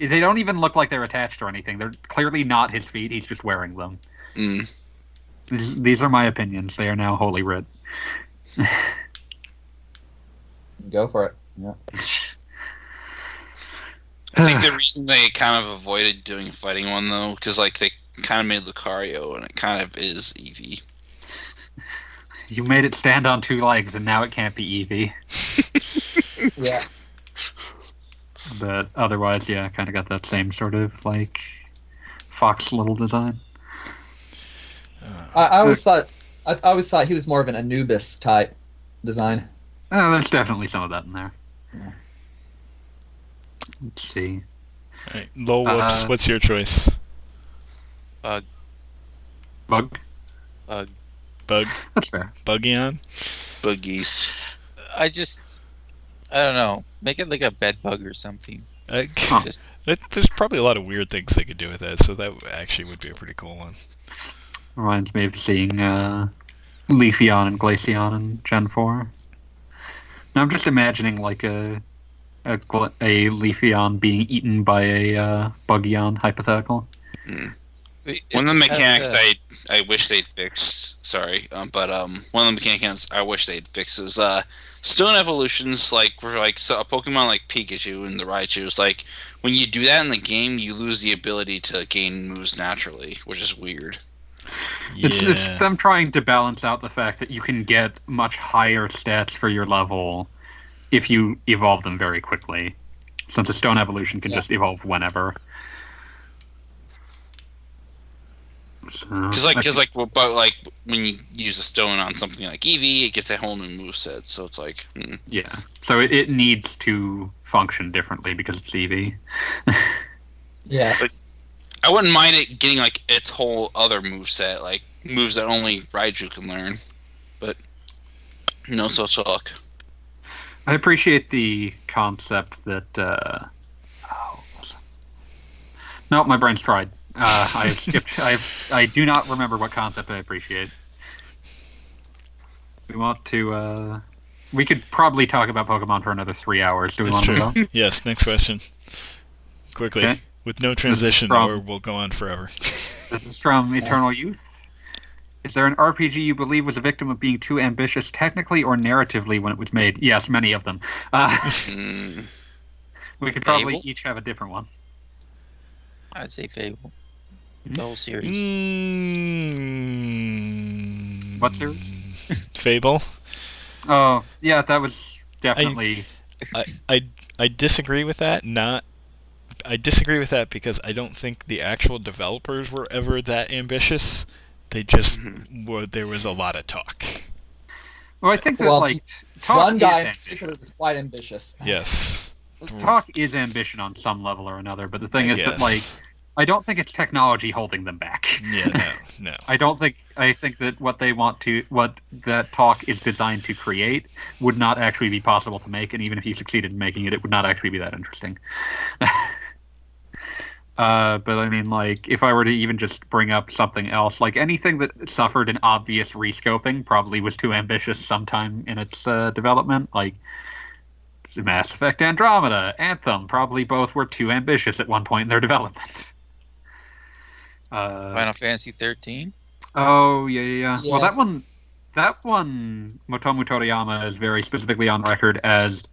They don't even look like they're attached or anything. They're clearly not his feet. He's just wearing them. Mm. These, these are my opinions. They are now holy writ. Go for it. Yeah. I think the reason they kind of avoided doing a fighting one though, because like they kind of made Lucario, and it kind of is Eevee. You made it stand on two legs, and now it can't be Eevee. Yeah. But otherwise, yeah, kind of got that same sort of like fox little design. I, I always thought I, I always thought he was more of an Anubis type design. Oh, there's definitely some of that in there. Yeah. Let's see. all right. Lol whoops. Uh, What's your choice? Uh, bug. Uh, bug. That's fair. Buggion. Boogies. I just, I don't know. Make it like a bed bug or something. Uh, Huh. Just it- there's probably a lot of weird things they could do with that, so that actually would be a pretty cool one. Reminds me of seeing uh, Leafeon and Glaceon in Gen 4. Now I'm just imagining like a a, gla- a Leafeon being eaten by a uh, Buggeon hypothetical. One of the mechanics I I wish they'd fixed. Sorry, um, but um, one of the mechanics I wish they'd fixed is uh, stone evolutions. Like for like so a Pokemon like Pikachu and the Raichu is like when you do that in the game, you lose the ability to gain moves naturally, which is weird. Yeah. It's, it's them trying to balance out the fact that you can get much higher stats for your level if you evolve them very quickly. Since a stone evolution can Yeah. just evolve whenever. Because like, because like, but like when you use a stone on something like Eevee, it gets a whole new moveset. So it's like, hmm. yeah, so it, it needs to function differently because it's Eevee. Yeah. I wouldn't mind it getting like its whole other move set, like moves that only Raichu can learn. But no such luck. I appreciate the concept that. Uh, oh, what was it? no, my brain's tried. Uh, I have skipped. I I do not remember what concept I appreciate. We want to. Uh, we could probably talk about Pokemon for another three hours. Do we That's want to true. go? yes, next question. Quickly. Okay. With no transition, from- or we'll go on forever. This is from Eternal Youth. Is there an RPG you believe was a victim of being too ambitious technically or narratively when it was made? Yes, many of them. Uh, Hmm. we could probably Fable? each have a different one. I'd say Fable. Mhm. The whole series. Mm, What series? Fable. Oh, yeah, that was definitely. I, I I disagree with that. Not I disagree with that because I don't think the actual developers were ever that ambitious. They just Mhm. were. There was a lot of talk. well, I think that Well, like talk One is guy in particular was quite ambitious. Yes. Talk is ambition on some level or another, but the thing I is that like I don't think it's technology holding them back. Yeah. No. No. I don't think I think that what they want to what that talk is designed to create would not actually be possible to make, and even if you succeeded in making it, it would not actually be that interesting. uh, but I mean, like, if I were to even just bring up something else, like anything that suffered an obvious rescoping, probably was too ambitious sometime in its uh, development, like. Mass Effect Andromeda, Anthem, probably both were too ambitious at one point in their development. Uh, Final Fantasy 13. Oh yeah, yeah, yeah. Well, that one, that one, Motomu Toriyama is very specifically on record as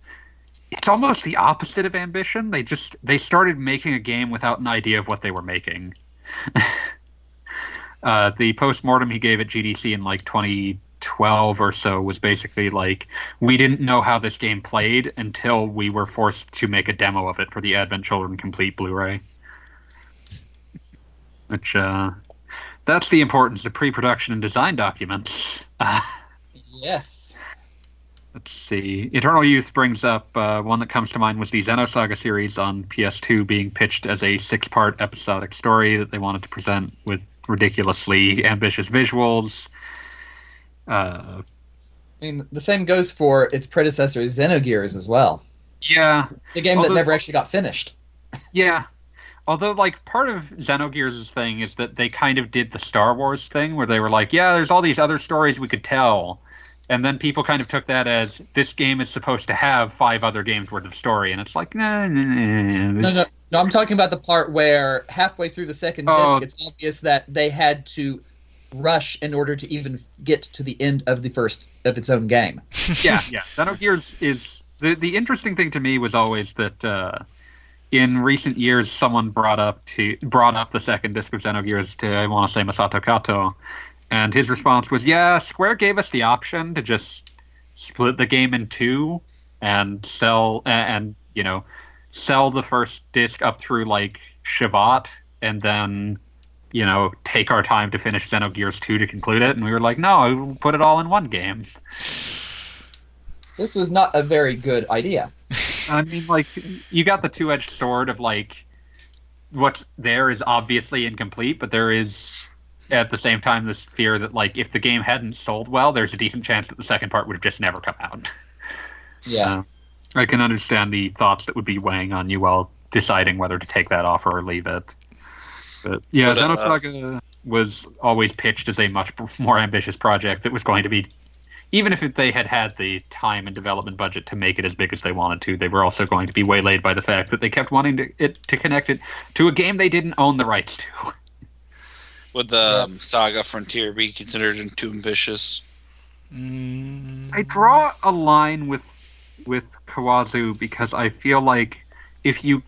it's almost the opposite of ambition. They just they started making a game without an idea of what they were making. uh, the post mortem he gave at GDC in like 2012 or so was basically like we didn't know how this game played until we were forced to make a demo of it for the Advent Children Complete Blu-ray. Which uh, that's the importance of pre-production and design documents. Yes. Let's see. Eternal Youth brings up uh, one that comes to mind was the Xenosaga series on PS2 being pitched as a six-part episodic story that they wanted to present with ridiculously ambitious visuals. Uh, I mean, the same goes for its predecessor, Xenogears, as well. yeah, The game Although- that never actually got finished. yeah. Although, like, part of Xenogears' thing is that they kind of did the Star Wars thing, where they were like, "Yeah, there's all these other stories we could tell," and then people kind of took that as this game is supposed to have five other games worth of story, and it's like, nah, nah, nah, nah. No, no, no. I'm talking about the part where halfway through the second Oh. disc, it's obvious that they had to rush in order to even get to the end of the first of its own game. yeah, yeah. Xenogears is the the interesting thing to me was always that uh, in recent years someone brought up to brought up the second disc of Xenogears to I want to say Masato Kato, and his response was, "Yeah, Square gave us the option to just split the game in two and sell and you know sell the first disc up through like Shevat and then." You know, take our time to finish Xenogears 2 to conclude it, and we were like, no, we'll put it all in one game. This was not a very good idea. I mean, like, you got the two edged sword of, like, what's there is obviously incomplete, but there is, at the same time, this fear that, like, if the game hadn't sold well, there's a decent chance that the second part would have just never come out. Yeah. I can understand the thoughts that would be weighing on you while deciding whether to take that offer or leave it. But, yeah, But, uh, Xenosaga was always pitched as a much more ambitious project that was going to be even if they had had the time and development budget to make it as big as they wanted to, they were also going to be waylaid by the fact that they kept wanting to, it to connect it to a game they didn't own the rights to. Would the um, Saga Frontier be considered too ambitious? Mm, I draw a line with with Kawazu because I feel like if you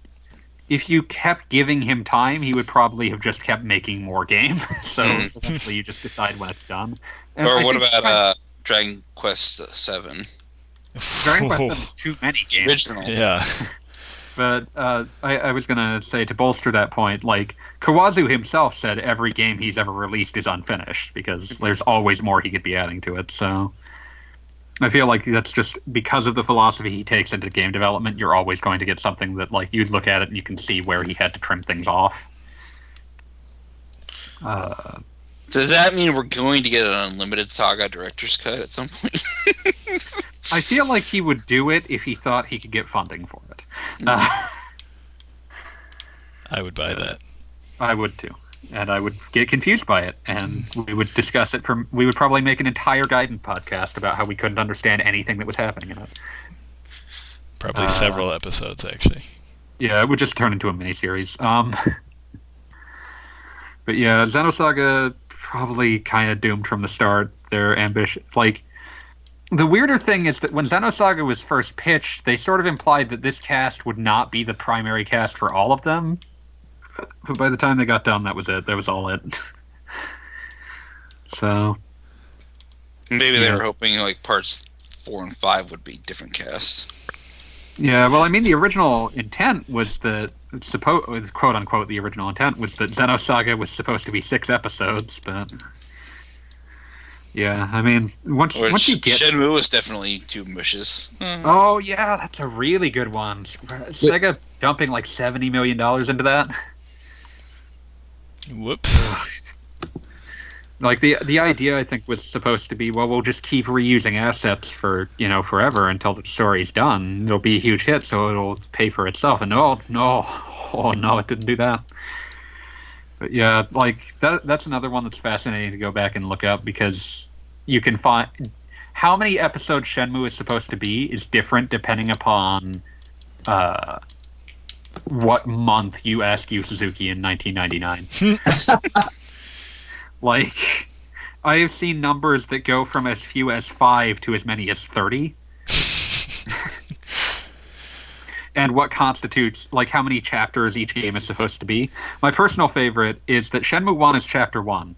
if you kept giving him time, he would probably have just kept making more game. so Hmm. eventually, you just decide when it's done. And or I what about uh, Dragon Quest Seven? Dragon Quest Seven is too many games. Original. Yeah. But uh, I, I was gonna say to bolster that point, like Kawazu himself said, every game he's ever released is unfinished because there's always more he could be adding to it. So I feel like that's just because of the philosophy he takes into game development. You're always going to get something that like you'd look at it and you can see where he had to trim things off. Uh, Does that mean we're going to get an unlimited Saga director's cut at some point? I feel like he would do it if he thought he could get funding for it. Uh, I would buy that. I would too, and I would get confused by it, and we would discuss it. From we would probably make an entire guidance podcast about how we couldn't understand anything that was happening in it. Probably Uh, several episodes, actually. Yeah, it would just turn into a miniseries. Um, but yeah, Xenosaga probably kind of doomed from the start. Their ambition, like the weirder thing is that when Xenosaga was first pitched, they sort of implied that this cast would not be the primary cast for all of them. But by the time they got done, that was it. That was all it. so Maybe they Yeah. were hoping like parts four and five would be different casts. Yeah, well, I mean, the original intent was that supposed quote unquote the original intent was that Xenosaga was supposed to be six episodes, but yeah, I mean, once Which once you get Shenmue was definitely too ambitious. Hmm. oh yeah, that's a really good one. Sega dumping like seventy million dollars into that. Whoops. Like the the idea, I think, was supposed to be, well, we'll just keep reusing assets for you know forever until the story's done. It'll be a huge hit, so it'll pay for itself. And oh, no, no, oh no, it didn't do that. But yeah, like that that's another one that's fascinating to go back and look up because you can find how many episodes Shenmue is supposed to be is different depending upon uh, what month you ask Yu Suzuki in 1999. Like, I have seen numbers that go from as few as five to as many as 30. and what constitutes, like, how many chapters each game is supposed to be. My personal favorite is that Shenmue 1 is chapter 1,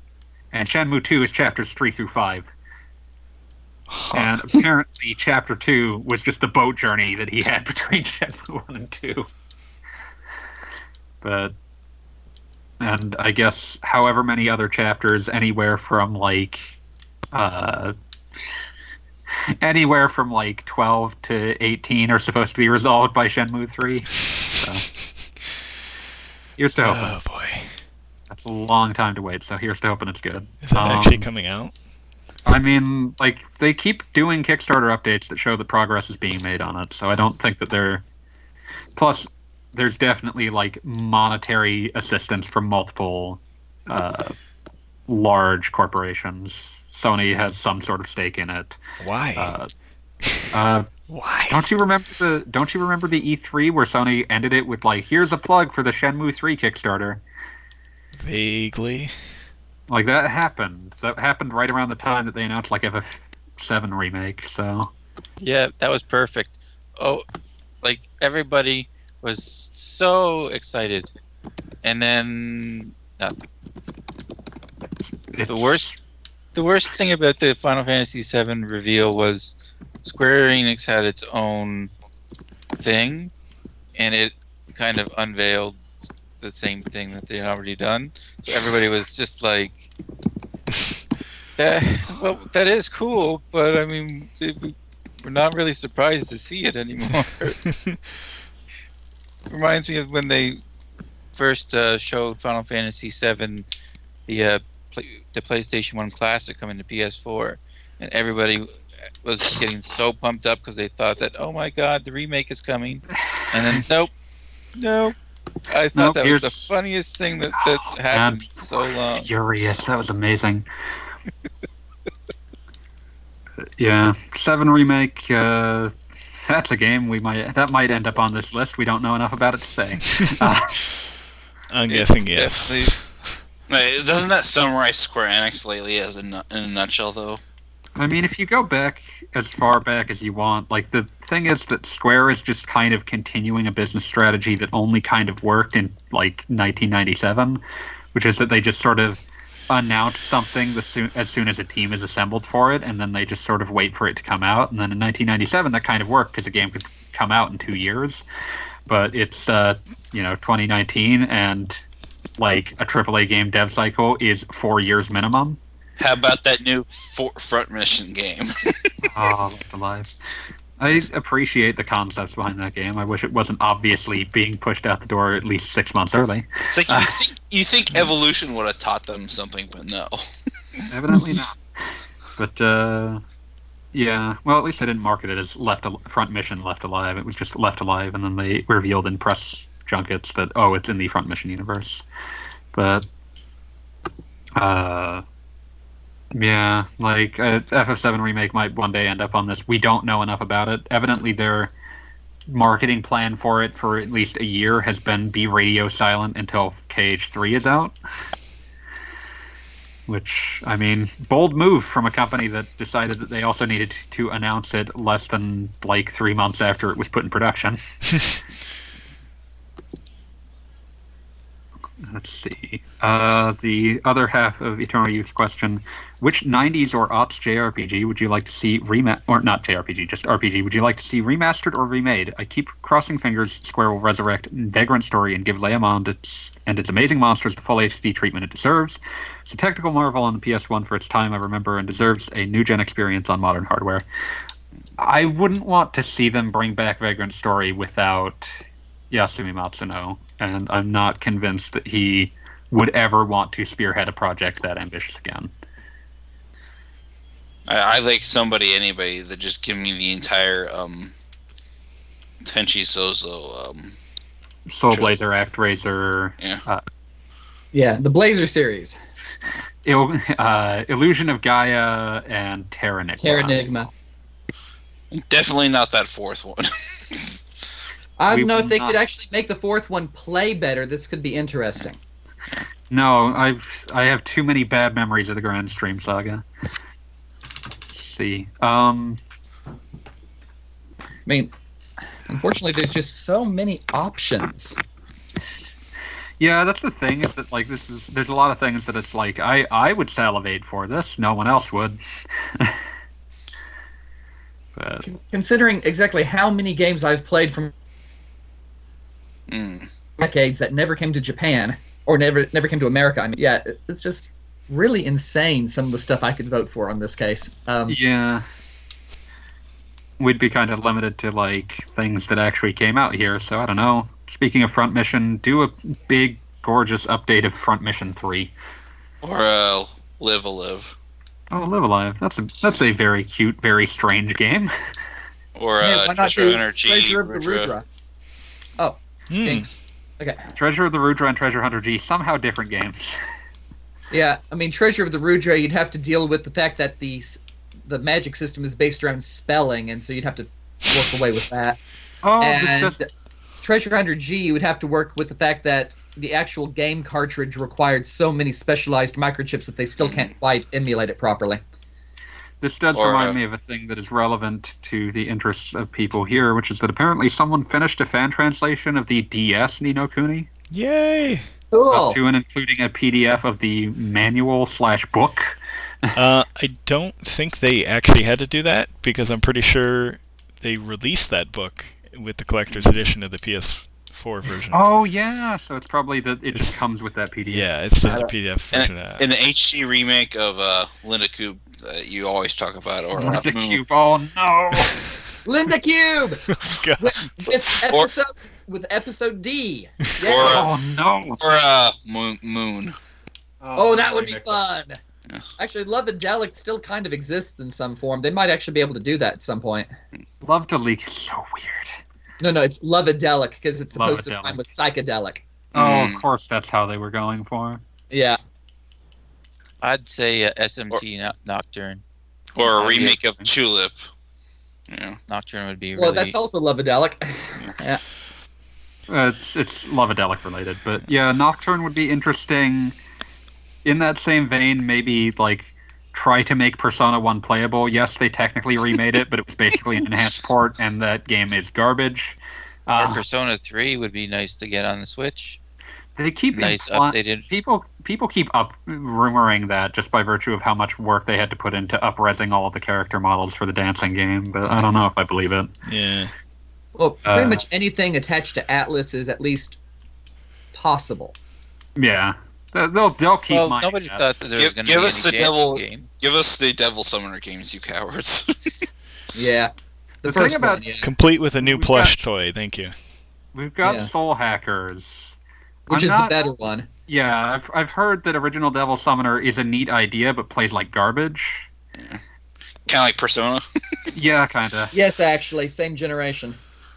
and Shenmue 2 is chapters 3 through 5. Huh. And apparently, chapter 2 was just the boat journey that he had between Shenmue 1 and 2. But and I guess however many other chapters, anywhere from like, uh, anywhere from like twelve to eighteen, are supposed to be resolved by Shenmue three. So here's to hoping. oh boy. That's a long time to wait. So here's to hoping it's good. Is that actually Um, coming out? I mean, like they keep doing Kickstarter updates that show that progress is being made on it. So I don't think that they're. Plus, there's definitely like monetary assistance from multiple uh, large corporations. Sony has some sort of stake in it. Why? Uh, uh, Why? don't you remember the Don't you remember the E3 where Sony ended it with like, "Here's a plug for the Shenmue 3 Kickstarter." Vaguely. Like that happened. That happened right around the time that they announced like FF7 remake. So. Yeah, that was perfect. Oh, like everybody was so excited, and then nothing. The worst, the worst thing about the Final Fantasy VII reveal was Square Enix had its own thing, and it kind of unveiled the same thing that they had already done. So everybody was just like, "That, well, that is cool, but I mean, we're not really surprised to see it anymore." Reminds me of when they first uh, showed Final Fantasy VII, the uh, play, the PlayStation One Classic coming to PS4, and everybody was getting so pumped up because they thought that, oh my God, the remake is coming, and then nope, nope. I thought Nope, that was the funniest thing that that's Oh, happened man. so long. Furious. That was amazing. yeah, seven remake. Uh, that's a game we might that might end up on this list. We don't know enough about it to say. Uh, I'm It's guessing yes. Doesn't that summarize Square Enix lately as a, nu- in a nutshell, though? I mean, if you go back as far back as you want, like the thing is that Square is just kind of continuing a business strategy that only kind of worked in like 1997, which is that they just sort of announce something soon, as soon as a team is assembled for it, and then they just sort of wait for it to come out. And then in 1997, that kind of worked because the game could come out in two years. But it's uh, you know 2019, and like a AAA game dev cycle is four years minimum. How about that new for- front mission game? Oh, Left Alive. I appreciate the concepts behind that game. I wish it wasn't obviously being pushed out the door at least six months early. It's like you think you think evolution would have taught them something, but no. Evidently not. But uh, yeah, well, at least they didn't market it as left Al- front mission left alive. It was just left alive, and then they revealed in press junkets that oh, it's in the front mission universe. But uh, yeah, like uh, FF7 remake might one day end up on this. We don't know enough about it. Evidently, their marketing plan for it for at least a year has been be radio silent until KH3 is out. Which, I mean, bold move from a company that decided that they also needed to announce it less than like three months after it was put in production. Let's see. Uh, the other half of Eternal Youth question: Which '90s or aughts JRPG would you like to see rema- or not JRPG, just RPG? Would you like to see remastered or remade? I keep crossing fingers Square will resurrect Vagrant Story and give Leá Monde its and its amazing monsters the full HD treatment it deserves. It's a technical marvel on the PS1 for its time, I remember, and deserves a new gen experience on modern hardware. I wouldn't want to see them bring back Vagrant Story without Yasumi Matsuno, and I'm not convinced that he would ever want to spearhead a project that ambitious again. I, I like somebody, anybody that just give me the entire um, Tenchi Sozo. Um, Soul Sure. Blazer, ActRaiser, yeah, Yeah, the Blazer series, Il- uh, Illusion of Gaia, and Terranigma. Terranigma. definitely not that fourth one. I don't know if they not- could actually make the fourth one play better. This could be interesting. No, I've I have too many bad memories of the Granstream Saga. Let's see. Um, I mean, unfortunately, there's just so many options. yeah, that's the thing is that like this is there's a lot of things that it's like I I would salivate for this. No one else would. but Considering exactly how many games I've played from Mm. decades that never came to Japan or never never came to America. I mean, yeah, it's just really insane some of the stuff I could vote for on this case. Um, yeah, we'd be kind of limited to like things that actually came out here. So I don't know. Speaking of Front Mission, do a big gorgeous update of Front Mission Three. Or uh, Live a Live. Oh, Live Alive. That's a that's a very cute, very strange game. Or yeah, uh, why not Treasure do Energy. Treasure of the Rudra. Rudra? Oh, Hmm. Jinx. Okay. Treasure of the Rudra and Treasure Hunter G somehow different games. Yeah, I mean, Treasure of the Rudra, you'd have to deal with the fact that the the magic system is based around spelling, and so you'd have to work away with that. Oh, and just, Treasure Hunter G, you would have to work with the fact that the actual game cartridge required so many specialized microchips that they still can't quite emulate it properly. This does or, remind uh, me of a thing that is relevant to the interests of people here, which is that apparently someone finished a fan translation of the DS Ni no Kuni, Yay! Cool. up to and including a PDF of the manual slash book. Uh, I don't think they actually had to do that because I'm pretty sure they released that book with the collector's edition of the PS4 version. Oh yeah, so it's probably that it just comes with that PDF. Yeah, it's just a Uh, PDF version of that. An HD remake of uh, Linda Cube that you always talk about, or uh, cube. Oh no. Linda Cube with, with episode with episode D. Yeah. Or, uh, oh no. or uh, Moon. Moon. oh, that would be fun. Yeah. Actually, Lovedelic still kind of exists in some form. They might actually be able to do that at some point. Love to leak is so weird. No, no, it's Lovedelic because it's supposed to Lovedelic. rhyme with psychedelic. Oh, Mm. of course, that's how they were going for. Yeah. I'd say uh, SMT no- Nocturne. Or a That'd remake of. Tulip. Yeah. Nocturne would be Well, really. that's also Lovedelic. yeah. Uh, it's it's Lovedelic related, but yeah, Nocturne would be interesting. in that same vein, maybe like try to make Persona 1 playable. Yes, they technically remade it, but it was basically an enhanced port, and that game is garbage. Or Uh, Persona 3 would be nice to get on the Switch. they keep Nice imply- updated. people people keep up rumoring that just by virtue of how much work they had to put into upresing all of the character models for the dancing game, but I don't know if I believe it. Yeah. Well, pretty Uh, much anything attached to Atlus is at least possible. Yeah, They- they'll they'll keep. well, mining nobody that. thought that there Give- was going to give be us any the devil- game. Give us the Devil Summoner games, you cowards. Yeah. The, The thing about- one, yeah. Complete with a new We've plush toy. Thank you. We've got Yeah. Soul Hackers. Which I'm is not- the better one. Yeah, I've I've heard that original Devil Summoner is a neat idea, but plays like garbage. kind of like Persona. Yeah, kinda. Yes, actually, same generation.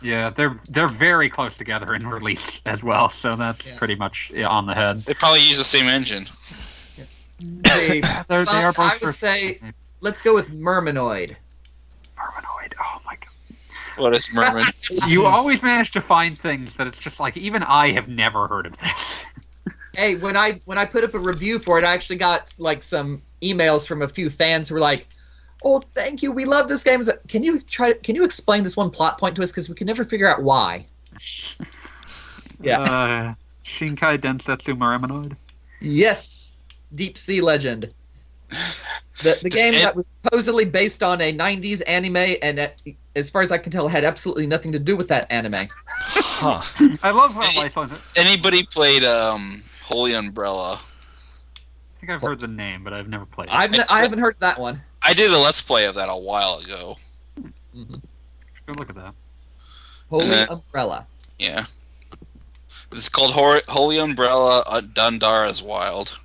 Yeah, they're they're very close together in release as well, so that's Yeah. pretty much on the head. They probably use the same engine. The- They're, they are both I would first- say- let's go with Mermanoid. Mermanoid. Oh my god! What is Merman? You always manage to find things that it's just like even I have never heard of this. Hey, when I when I put up a review for it, I actually got like some emails from a few fans who were like, "Oh, thank you, we love this game." I was like, Can you try? Can you explain this one plot point to us? Because we can never figure out why. Yeah. Uh, Shinkai Densetsu Mermanoid. Yes, Deep Sea Legend. The, the game that was supposedly based on a 90s anime, and that, as far as I can tell, had absolutely nothing to do with that anime. Huh. I love how Hey. life on it. Anybody played um, Holy Umbrella? I think I've heard the name, but I've never played. it. I've n- I haven't heard that one. I did a Let's Play of that a while ago. Go look at that. Holy Uh, Umbrella. Yeah. It's called Hor- Holy Umbrella uh, Dondera's Wild.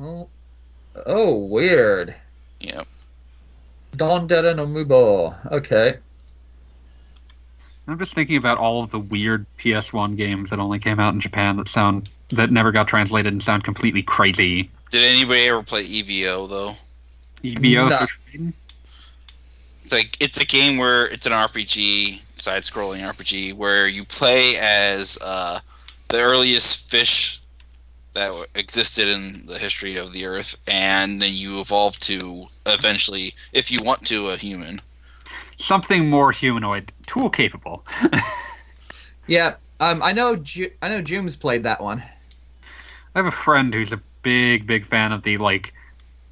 Oh, oh weird. Yeah. Don Dada no Mubo. Okay. I'm just thinking about all of the weird PS1 games that only came out in Japan that sound that never got translated and sound completely crazy. Did anybody ever play EVO though? EVO. No. It's like it's a game where it's an RPG, side-scrolling RPG, where you play as uh, the earliest fish that existed in the history of the Earth, and then you evolve to eventually, if you want to, a human. Something more humanoid, tool capable. Yeah. Um. I know. Ju- I know. Jooms played that one. I have a friend who's a big, big fan of the like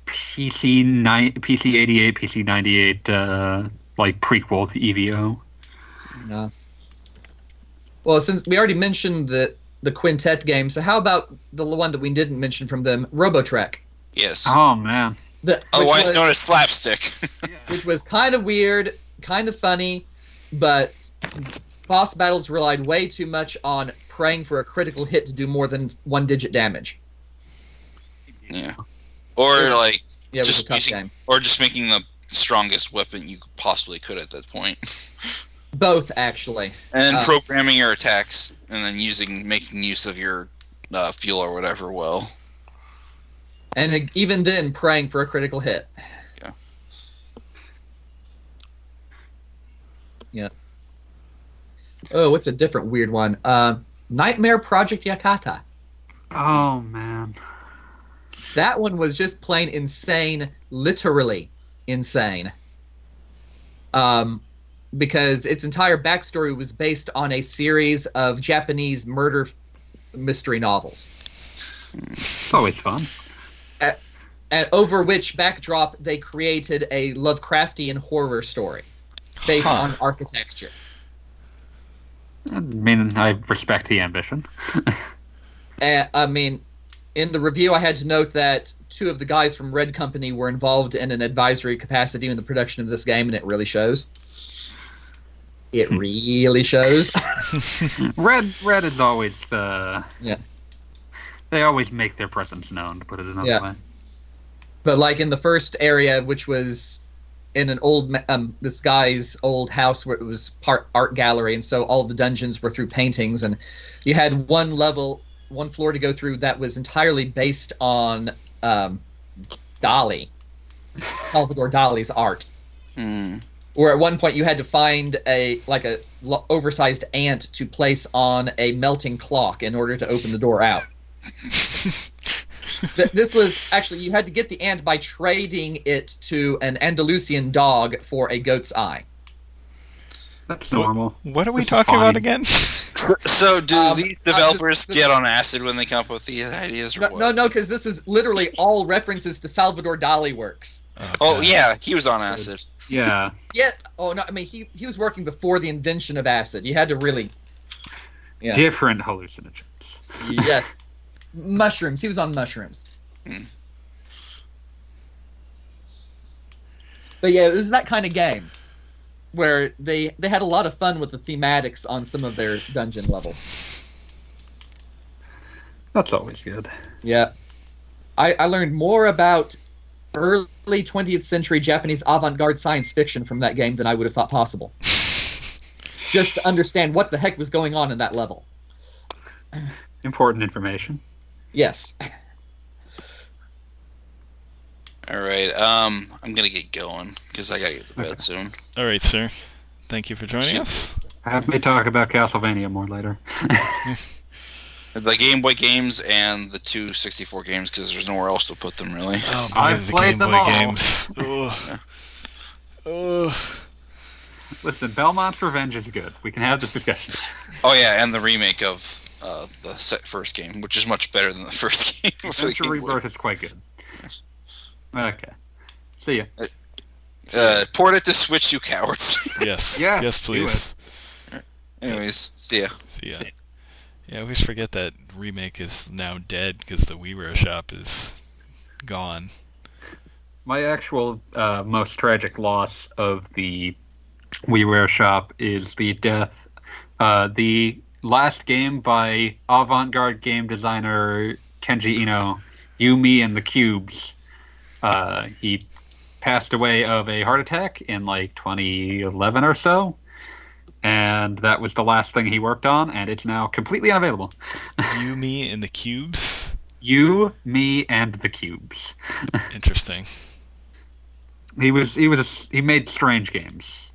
PC nine, PC eighty eight, PC ninety eight, uh, like prequel to EVO. Yeah. Well, since we already mentioned the the quintet game, so how about the one that we didn't mention from them, Robotrek? Yes. Oh man, The, which Otherwise was- known as slapstick. which was kind of weird, kind of funny, but boss battles relied way too much on praying for a critical hit to do more than one digit damage. yeah. Or like, Yeah, it was Just a tough using- game. or just making the strongest weapon you possibly could at that point, Both actually. and then Uh. programming your attacks, and then using making use of your uh, fuel or whatever. Well, And even then, praying for a critical hit. Yeah. Yeah. Oh, what's a different weird one? Uh, Nightmare Project Yakata. oh man. That one was just plain insane, literally insane. Um, because its entire backstory was based on a series of Japanese murder mystery novels, It's always fun. and over which backdrop they created a Lovecraftian horror story based Huh. on architecture. I mean, I respect the ambition. Uh, I mean, in the review, I had to note that two of the guys from Red Company were involved in an advisory capacity in the production of this game, and it really shows. It Hmm. really shows. Red, red is always. Uh, Yeah. They always make their presence known, to put it another Yeah. way. but like in the first area, which was in an old um this guy's old house where it was part art gallery, and so all the dungeons were through paintings, and you had one level, one floor to go through that was entirely based on um, Dali, Salvador Dali's art. hmm. Where at one point you had to find a like a lo- oversized ant to place on a melting clock in order to open the door out. Th- this was actually you had to get the ant by trading it to an Andalusian dog for a goat's eye. That's normal. What are we This is talking about again? So do Um, these developers this- get on acid when they come up with these ideas, or No, what? no, no, because this is literally all references to Salvador Dali works. Oh God. yeah, he was on acid. Yeah. yeah. oh no, I mean he he was working before the invention of acid. You had to really, Yeah. Different hallucinogens. yes, mushrooms. He was on mushrooms. Hmm. But yeah, it was that kind of game where they they had a lot of fun with the thematics on some of their dungeon levels. That's always good. Yeah, I I learned more about early 20th century Japanese avant-garde science fiction from that game than I would have thought possible. Just to understand what the heck was going on in that level. Important information. Yes. All right, um, I'm gonna get going because I gotta get to bed soon. All right, sir. Thank you for joining us. Have me talk about Castlevania more later. The Game Boy games and the two 64 games because there's nowhere else to put them really. Oh, boy, I've the played Game them Boy all. games. Ugh. Ugh. Listen, Belmont's Revenge is good. We can have this discussion. Oh yeah, and the remake of uh, the se- first game, which is much better than the first game. for the Adventure Game Boy. Rebirth is quite good. Okay. See ya. Uh, port it to Switch, you cowards. Yes. Yeah, Yes, do please. Anyways, see ya. See ya. Yeah, I always forget that remake is now dead because the WiiWare shop is gone. My actual uh, most tragic loss of the WiiWare shop is the death. Uh, the last game by avant-garde game designer Kenji Eno, You, Me, and the Cubes. Uh, he passed away of a heart attack in like 2011 or so, and that was the last thing he worked on, and it's now completely unavailable. you, me, and the cubes. You, Me, and the Cubes. Interesting. He was he was a, he made strange games.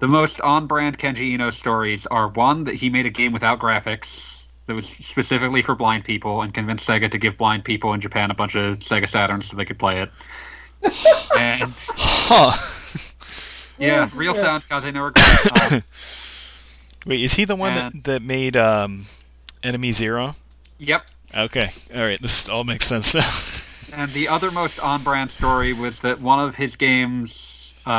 The most on-brand Kenji Eno stories are one that he made a game without graphics that was specifically for blind people and convinced Sega to give blind people in Japan a bunch of Sega Saturns so they could play it. and Huh. yeah, real sound Kaze no regret. Uh, Wait, is he the one And- that, that made um, Enemy Zero? yep. Okay. All right. This all makes sense now. And the other most on-brand story was that one of his games, uh,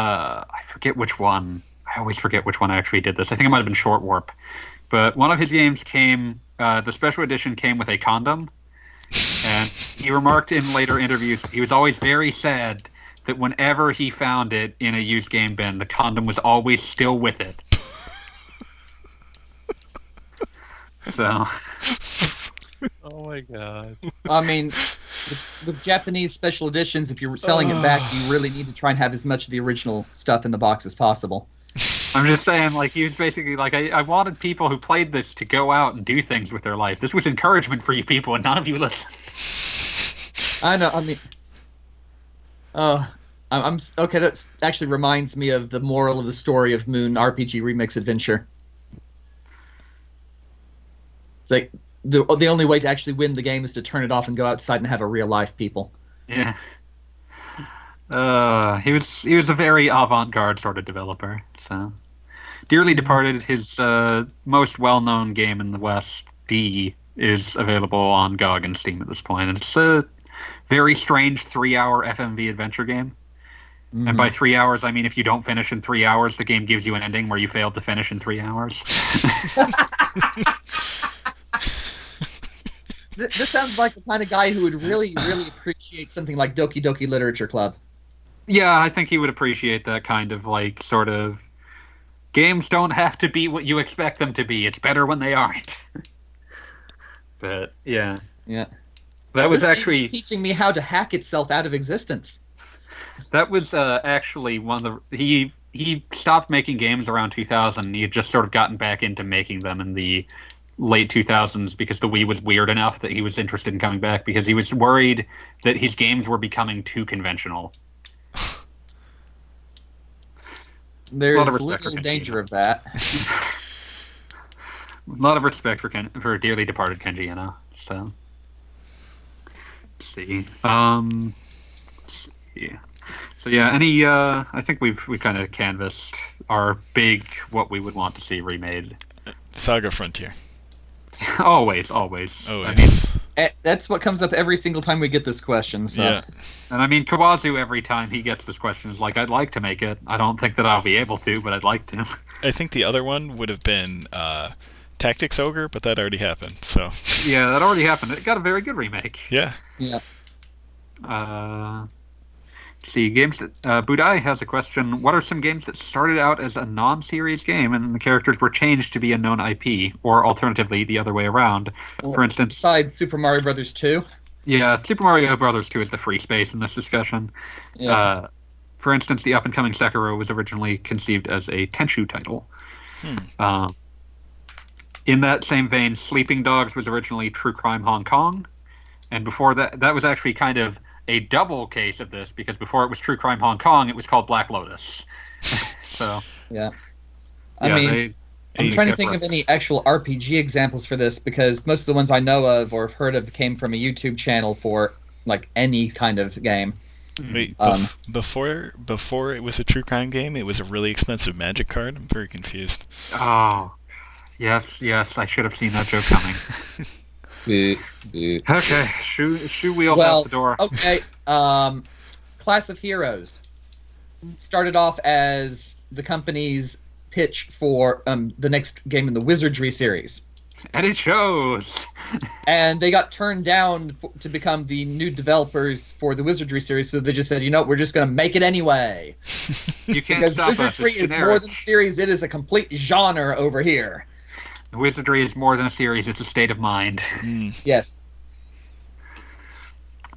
I forget which one. I always forget which one actually did this. I think it might have been Short Warp. But one of his games came, uh, the special edition came with a condom. And he remarked in later interviews he was always very sad that whenever he found it in a used game bin, the condom was always still with it. So, Oh my god. I mean, with, with Japanese special editions, if you're selling it back, you really need to try and have as much of the original stuff in the box as possible. I'm just saying, like, he was basically like, I, I wanted people who played this to go out and do things with their life. This was encouragement for you people, and none of you listened. I know. I mean, uh, I'm, I'm okay. That actually reminds me of the moral of the story of Moon RPG Remix Adventure. It's like the the only way to actually win the game is to turn it off and go outside and have a real life people. Yeah. Uh, he was he was a very avant-garde sort of developer. So, dearly departed. His uh, most well-known game in the West, D, is available on GOG and Steam at this point, and it's a very strange three-hour FMV adventure game. And by three hours, I mean if you don't finish in three hours, the game gives you an ending where you failed to finish in three hours. This sounds like the kind of guy who would really, really appreciate something like Doki Doki Literature Club. Yeah, I think he would appreciate that kind of like sort of games don't have to be what you expect them to be. It's better when they aren't. but yeah, Yeah. that was This game actually is teaching me how to hack itself out of existence. that was uh, actually one of the he he stopped making games around 2000. He had just sort of gotten back into making them in the late 2000s because the Wii was weird enough that he was interested in coming back because he was worried that his games were becoming too conventional. There's of respect for little Kenji. danger of that. A lot of respect for Ken, for dearly departed Kenji Eno. So, let's see. Um, let's see. So yeah, any? Uh, I think we've we kind of canvassed our big what we would want to see remade. Saga Frontier. always, always. Oh, I mean, Eh, That's what comes up every single time we get this question. So yeah. and I mean Kawazu every time he gets this question is like, I'd like to make it. I don't think that I'll be able to, but I'd like to. I think the other one would have been uh, Tactics Ogre, but that already happened. So yeah, that already happened. It got a very good remake. yeah. yeah. Uh, let's see, games that uh, Budai has a question. What are some games that started out as a non-series game and the characters were changed to be a known IP, or alternatively the other way around? For instance, Besides Super Mario Brothers 2. yeah, Super Mario Brothers 2 is the free space in this discussion. Yeah. Uh, for instance, the up-and-coming Sekiro was originally conceived as a Tenchu title. Hmm. Um, in that same vein, Sleeping Dogs was originally True Crime Hong Kong, and before that, that was actually kind of a double case of this because before it was True Crime Hong Kong, it was called Black Lotus. so yeah. I yeah, mean, they, I'm they trying to kept think of any actual RPG examples for this because most of the ones I know of or have heard of came from a YouTube channel for like any kind of game. Wait, Um, bef- before before it was a true crime game, it was a really expensive magic card. I'm very confused. Oh, yes, yes, I should have seen that joke coming. Boo, boo. okay, shoe shoe wheels Well, out the door. Okay. Um, Class of Heroes started off as the company's pitch for um, the next game in the Wizardry series. And it shows. and they got turned down f- to become the new developers for the Wizardry series. So they just said, you know, we're just going to make it anyway You can't because stop us. Wizardry It's is more than a series; it is a complete genre over here. Wizardry is more than a series; it's a state of mind. Hmm. Yes,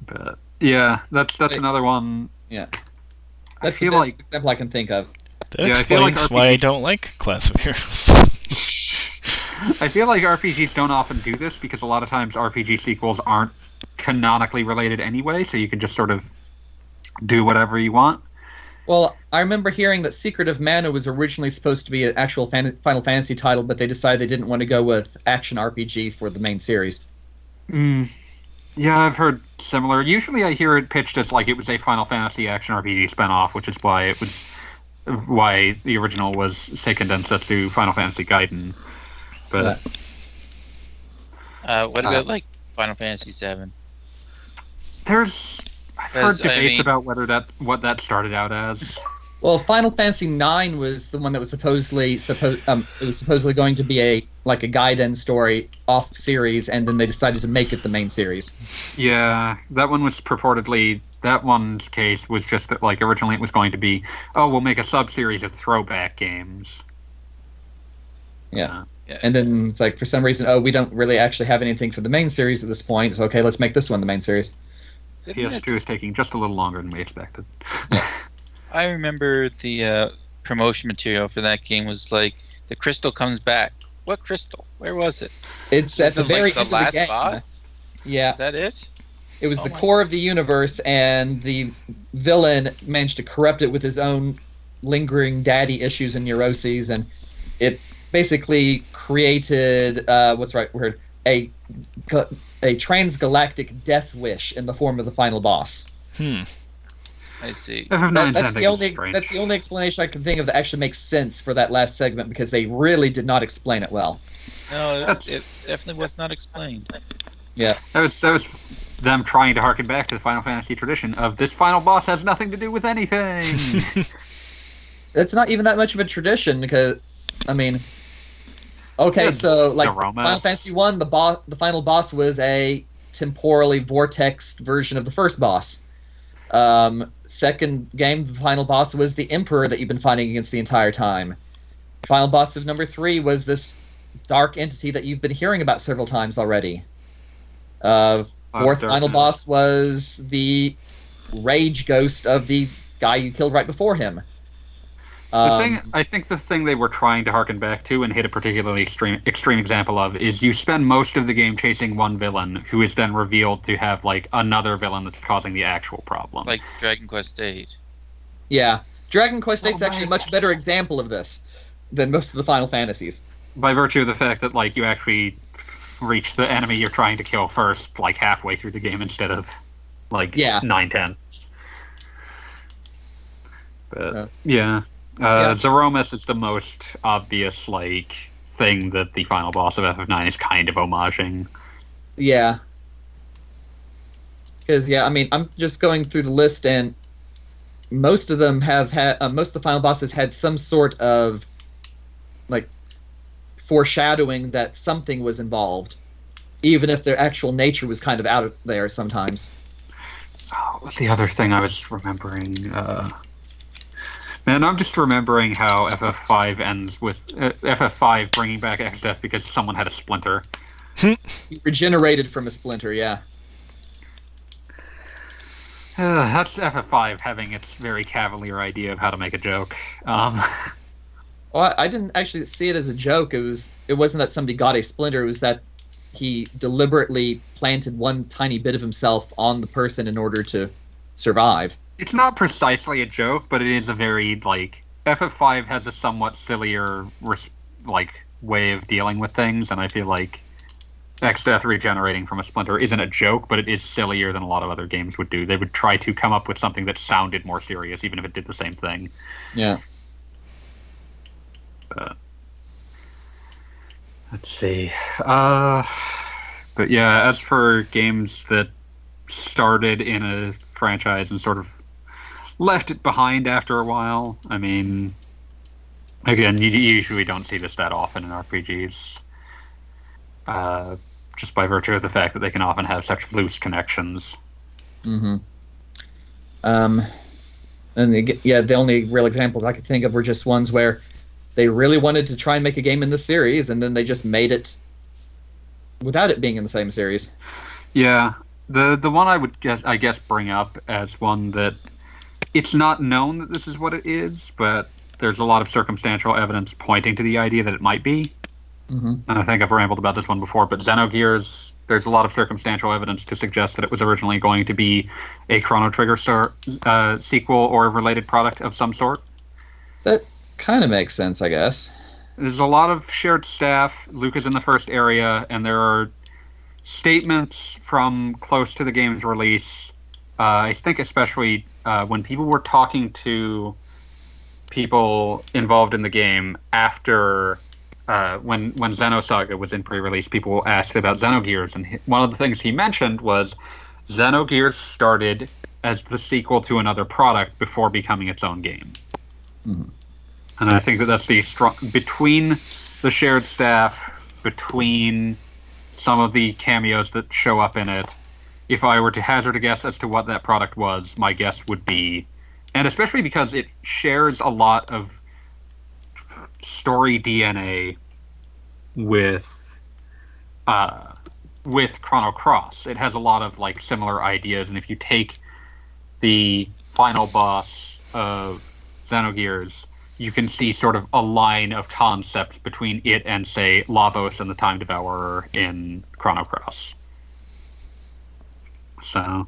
But yeah, that's that's Wait. another one. Yeah. I that's the feel best like example I can think of. That Yeah, I like explains why I don't like Class of Heroes. I feel like RPGs don't often do this because a lot of times RPG sequels aren't canonically related anyway, so you can just sort of do whatever you want. Well, I remember hearing that Secret of Mana was originally supposed to be an actual fan- Final Fantasy title, but they decided they didn't want to go with action RPG for the main series. Mm. Yeah, I've heard similar. Usually, I hear it pitched as like it was a Final Fantasy action RPG spinoff, which is why it was why the original was Seiken Densetsu Final Fantasy Gaiden. But Uh, what Uh, about like Final Fantasy VII? there's I've heard Because, I debates mean- about whether that what that started out as. Well, Final Fantasy IX was the one that was supposedly supposed um, it was supposedly going to be a like a Gaiden story off series, and then they decided to make it the main series. Yeah, that one was purportedly that one's case was just that like originally it was going to be oh we'll make a sub series of throwback games. Yeah. Yeah. And then it's like for some reason, oh, we don't really actually have anything for the main series at this point. So okay, let's make this one the main series. Didn't PS2 is taking just a little longer than we expected. I remember the uh, promotion material for that game was like the crystal comes back. What crystal? Where was it? It's at Is the very like, the end last of the game. boss. Yeah, Is that it? it was Oh the my core of the universe, and the villain managed to corrupt it with his own lingering daddy issues and neuroses, and it basically created uh, what's right word a a transgalactic death wish in the form of the final boss. Hmm. I see. FF9's That, that's the only strange. that's the only explanation I can think of that actually makes sense for that last segment because they really did not explain it well. No, it, it definitely was not explained. Yeah, that was that was them trying to harken back to the Final Fantasy tradition of this final boss has nothing to do with anything. It's not even that much of a tradition because, I mean, okay, Yeah, so like romance. Final Fantasy One, the boss, the final boss was a temporally vortexed version of the first boss. Um, second game, the final boss was the Emperor that you've been fighting against the entire time. Final boss of number three was this dark entity that you've been hearing about several times already. Uh, fourth final boss was the rage ghost of the guy you killed right before him. The Um, thing I think the thing they were trying to harken back to and hit a particularly extreme extreme example of is you spend most of the game chasing one villain who is then revealed to have like another villain that's causing the actual problem. Like Dragon Quest VIII. Yeah, Dragon Quest VIII is Oh actually a much gosh. better example of this than most of the Final Fantasies. By virtue of the fact that like you actually reach the enemy you're trying to kill first, like halfway through the game instead of like Yeah. nine tenths. But Uh, yeah, uh, yeah. Zeromus is the most obvious like thing that the final boss of FF9 is kind of homaging. Yeah. Because yeah, I mean, I'm just going through the list, and most of them have had uh, most of the final bosses had some sort of like foreshadowing that something was involved, even if their actual nature was kind of out of there sometimes. Oh, what's the other thing I was remembering? Uh, man, I'm just remembering how FF5 ends with uh, FF5 bringing back Exdeath because someone had a splinter. He regenerated from a splinter, yeah. Uh, that's FF5 having its very cavalier idea of how to make a joke. Um, Well, I, I didn't actually see it as a joke. It was it wasn't that somebody got a splinter. It was that he deliberately planted one tiny bit of himself on the person in order to survive. It's not precisely a joke, but it is a very like FF5 has a somewhat sillier res- like way of dealing with things, and I feel like Exdeath regenerating from a splinter isn't a joke, but it is sillier than a lot of other games would do. They would try to come up with something that sounded more serious, even if it did the same thing. Yeah. Let's see. Uh, but yeah, as for games that started in a franchise and sort of left it behind after a while, I mean, again, you usually don't see this that often in RPGs. Uh, just by virtue of the fact that they can often have such loose connections. Mm-hmm. Um, and the, yeah, the only real examples I could think of were just ones where they really wanted to try and make a game in the series, and then they just made it without it being in the same series. Yeah, the the one I would guess I guess bring up as one that it's not known that this is what it is, but there's a lot of circumstantial evidence pointing to the idea that it might be. Mm-hmm. And I think I've rambled about this one before, but Xenogears, there's a lot of circumstantial evidence to suggest that it was originally going to be a Chrono Trigger star, uh, sequel or a related product of some sort. That kind of makes sense, I guess. There's a lot of shared staff. Luke is in the first area, and there are statements from close to the game's release. Uh, I think especially uh, when people were talking to people involved in the game after uh, when when Xenosaga was in pre-release, people asked about Xenogears, and he- one of the things he mentioned was Xenogears started as the sequel to another product before becoming its own game. Mhm. And I think that that's the strong between the shared staff, between some of the cameos that show up in it. If I were to hazard a guess as to what that product was, my guess would be, and especially because it shares a lot of story DNA with uh, with Chrono Cross. It has a lot of like similar ideas, and if you take the final boss of Xenogears, you can see sort of a line of concepts between it and say Lavos and the Time Devourer in Chrono Cross. So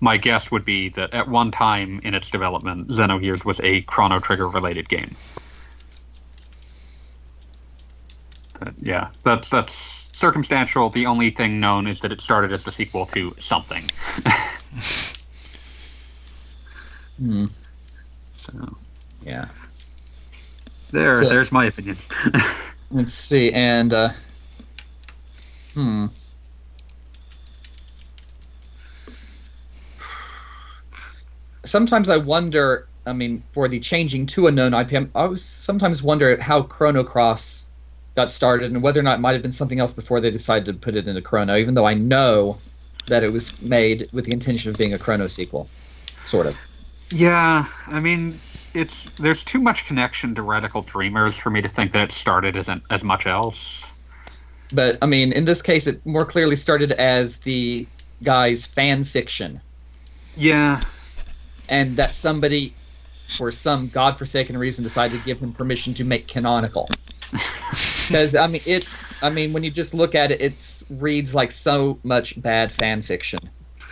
my guess would be that at one time in its development, Xenogears was a Chrono Trigger related game. But yeah, that's that's circumstantial. The only thing known is that it started as the sequel to something. Hmm. so Yeah. there, So- there's my opinion. Let's see, and uh, hmm. Sometimes I wonder. I mean, for the changing to a known IPM, I was sometimes wonder how Chrono Cross got started and whether or not it might have been something else before they decided to put it into Chrono. Even though I know that it was made with the intention of being a Chrono sequel, sort of. Yeah, I mean, it's there's too much connection to Radical Dreamers for me to think that it started as an, as much else. But I mean, in this case, it more clearly started as the guy's fan fiction. Yeah, and that somebody, for some godforsaken reason, decided to give him permission to make canonical. Because I mean, it. I mean, when you just look at it, it reads like so much bad fan fiction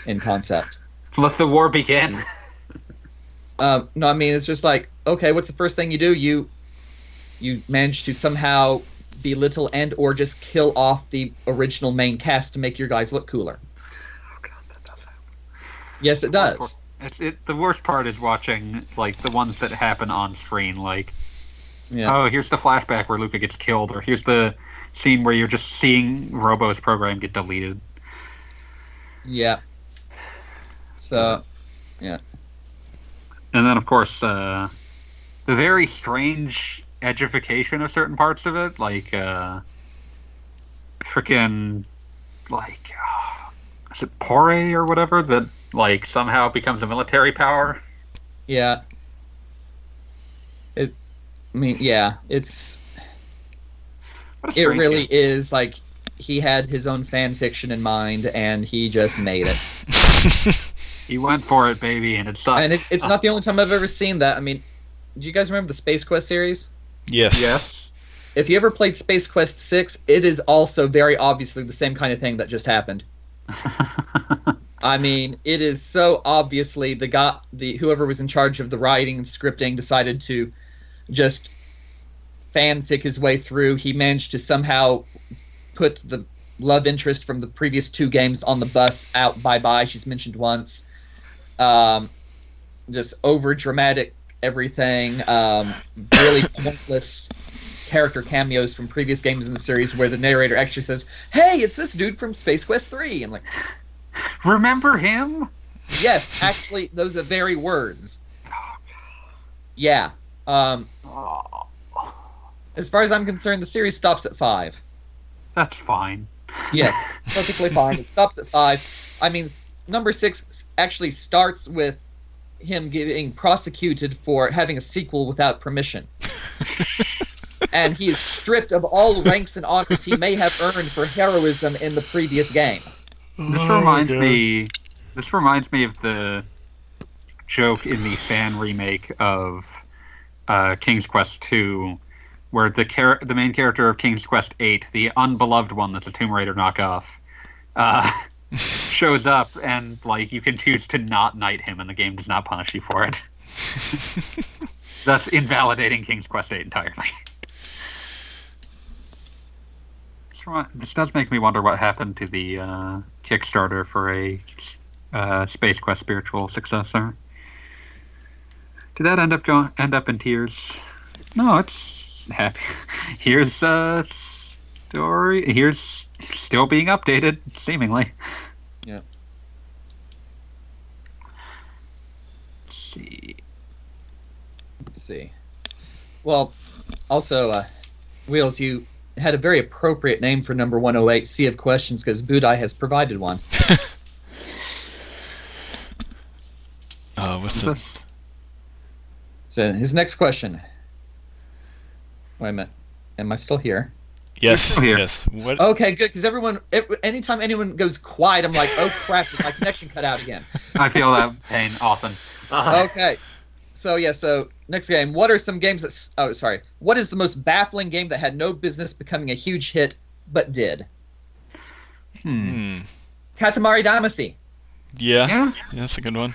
in concept. let the war begin. Um, no, I mean it's just like okay, what's the first thing you do? You you manage to somehow belittle and or just kill off the original main cast to make your guys look cooler. Oh god, that does happen. Yes, it does. It's it. The worst part is watching like the ones that happen on screen. Like, Yeah. oh, here's the flashback where Lucca gets killed, or here's the scene where you're just seeing Robo's program get deleted. Yeah. So yeah. And then, of course, uh, the very strange edification of certain parts of it, like uh, freaking like uh, is it Porre or whatever that like somehow it becomes a military power. yeah. It. I mean, yeah. It's it really game. is like he had his own fan fiction in mind and he just made it. He went for it, baby, and it sucks. and it, it's not the only time I've ever seen that. I mean, do you guys remember the Space Quest series? yes. yes. If you ever played Space Quest 6, it is also very obviously the same kind of thing that just happened. I mean, it is so obviously the guy, the whoever was in charge of the writing and scripting decided to just fanfic his way through. He managed to somehow put the love interest from the previous two games on the bus out. Bye bye. She's mentioned once. Um, just over dramatic everything. Um, really pointless character cameos from previous games in the series where the narrator actually says, "Hey, it's this dude from Space Quest 3." and like. Remember him? Yes, actually, those are very words. Yeah. Um, as far as I'm concerned, the series stops at five. that's fine. Yes, perfectly fine. It stops at five. I mean, number six actually starts with him getting prosecuted for having a sequel without permission. and he is stripped of all ranks and honors he may have earned for heroism in the previous game. This Oh reminds me. This reminds me of the joke in the fan remake of uh, King's Quest Two, where the char- the main character of King's Quest Eight, the unbeloved one that's a Tomb Raider knockoff, uh, shows up and like you can choose to not knight him, and the game does not punish you for it, thus invalidating King's Quest Eight entirely. This does make me wonder what happened to the uh, Kickstarter for a uh, Space Quest spiritual successor. Did that end up going end up in tears? No, it's happy. Here's a story. Here's still being updated, seemingly. Yeah. Let's see. Let's see. Well, also, uh, Wheels, you had a very appropriate name for number 108, Sea of Questions, because Budai has provided one. Uh, what's What's the? So his next question. Wait a minute. Am I still here? Yes. still here. Yes. What? Okay, good. Because everyone, it, anytime anyone goes quiet, I'm like, oh crap, my connection cut out again. I feel that pain often. Okay. So yeah. So next game. What are some games that? Oh, sorry. What is the most baffling game that had no business becoming a huge hit but did? hmm. Hmm. Katamari Damacy. Yeah. Yeah, Yeah, That's a good one.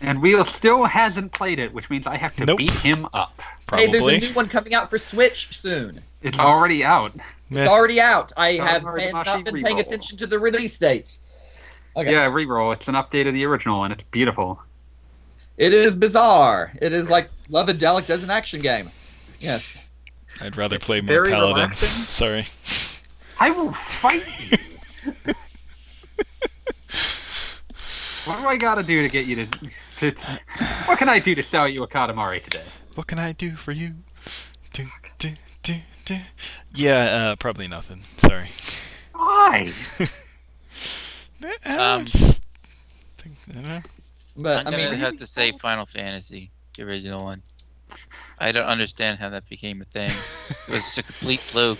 and Wheel still hasn't played it, which means I have to Nope. beat him up. Probably. Hey, there's a new one coming out for Switch soon. It's already out. It's already out. I have been- not been paying attention to the release dates. Okay. Yeah, reroll. It's an update of the original, and it's beautiful. It is bizarre. It is like Love-de-Lic does an action game. Yes. I'd rather play more very paladins. relaxing. Sorry. I will fight you. what do I gotta do to get you to, to? What can I do to sell you a Katamari today? What can I do for you? Do, do, do, do. Yeah, uh, probably nothing. Sorry. Why? Um, It's- think- I don't know. But I'm I gonna mean, have to say Final Fantasy, the original one. I don't understand how that became a thing. It was a complete fluke.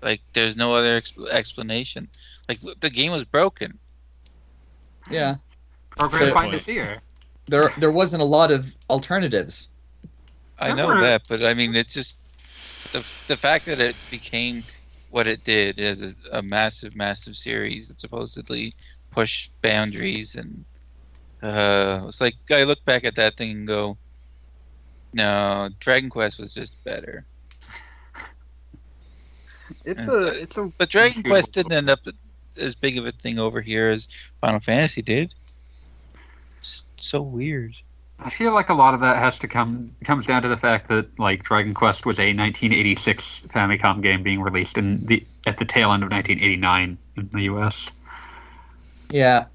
Like, there's no other exp- explanation. Like, the game was broken. yeah. Program Fair find point. a seer. There there wasn't a lot of alternatives. I know Remember- that, but I mean, it's just the the fact that it became what it did as a, a massive, massive series that supposedly pushed boundaries and Uh, it's like I look back at that thing and go, no, Dragon Quest was just better. It's Yeah. a it's a But Dragon Quest didn't end up as big of a thing over here as Final Fantasy did. It's so weird. I feel like a lot of that has to come comes down to the fact that like Dragon Quest was a 1986 Famicom game being released in the at the tail end of 1989 in the US. Yeah,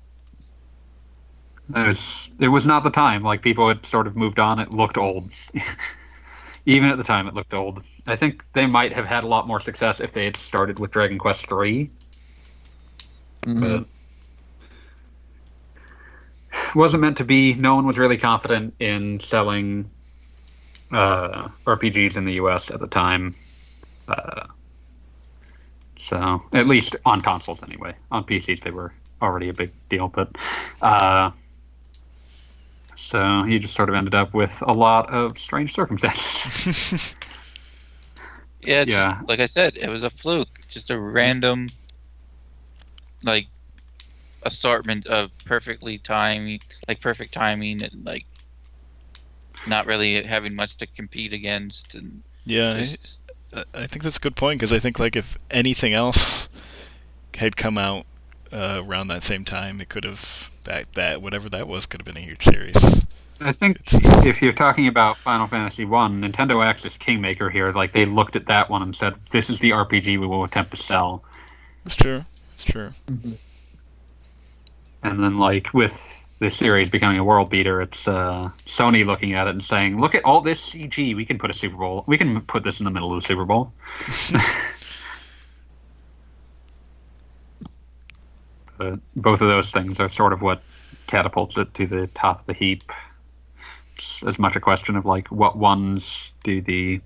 It was it was not the time. Like people had sort of moved on. It looked old. Even at the time, it looked old. I think they might have had a lot more success if they had started with Dragon Quest three, Mhm. but wasn't meant to be. No one was really confident in selling uh, RPGs in the U.S. at the time. Uh, so at least on consoles, anyway. On PCs, they were already a big deal, but uh, so he just sort of ended up with a lot of strange circumstances. Yeah, it's Yeah. Just, like I said, it was a fluke. Just a random, like, assortment of perfectly timing, like perfect timing, and like not really having much to compete against. And yeah, just, I, I think that's a good point because I think like if anything else had come out uh, around that same time, it could have that that whatever that was could have been a huge series. I think if you're talking about Final Fantasy One, Nintendo acts as kingmaker here. Like they looked at that one and said, "This is the RPG we will attempt to sell." It's true. It's true. Mhm. And then, like with this series becoming a world beater, it's uh, Sony looking at it and saying, "Look at all this CG. We can put a Super Bowl. We can put this in the middle of the Super Bowl." but both of those things are sort of what catapults it to the top of the heap. It's as much a question of like what ones do the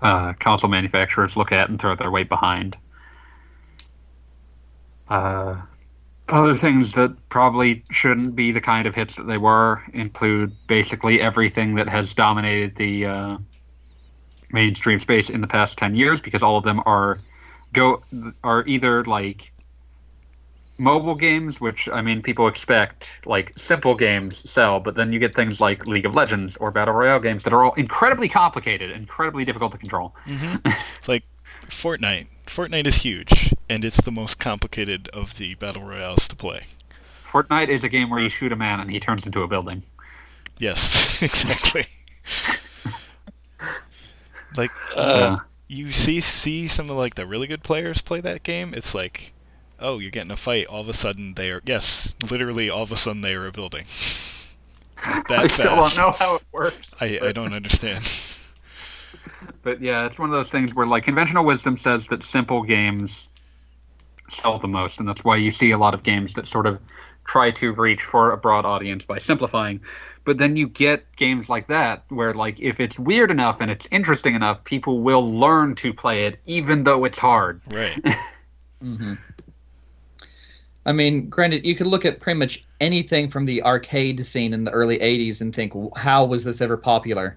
uh, console manufacturers look at and throw their weight behind. Uh, other things that probably shouldn't be the kind of hits that they were include basically everything that has dominated the uh, mainstream space in the past 10 years because all of them are go are either like mobile games which i mean people expect like simple games sell but then you get things like league of legends or battle royale games that are all incredibly complicated incredibly difficult to control Mm-hmm. like Fortnite. Fortnite is huge, and it's the most complicated of the battle royales to play. fortnite is a game where you shoot a man and he turns into a building Yes, exactly. like uh, Yeah. you see see some of like the really good players play that game. It's like, oh, you're getting a fight. All of a sudden they are yes, literally all of a sudden they are a building. That i still fast. don't know how it works I I don't understand. But yeah, it's one of those things where like conventional wisdom says that simple games sell the most, and that's why you see a lot of games that sort of try to reach for a broad audience by simplifying. But then you get games like that where like if it's weird enough and it's interesting enough, people will learn to play it even though it's hard. Right. hmm I mean, granted, you could look at pretty much anything from the arcade scene in the early '80s and think, how was this ever popular?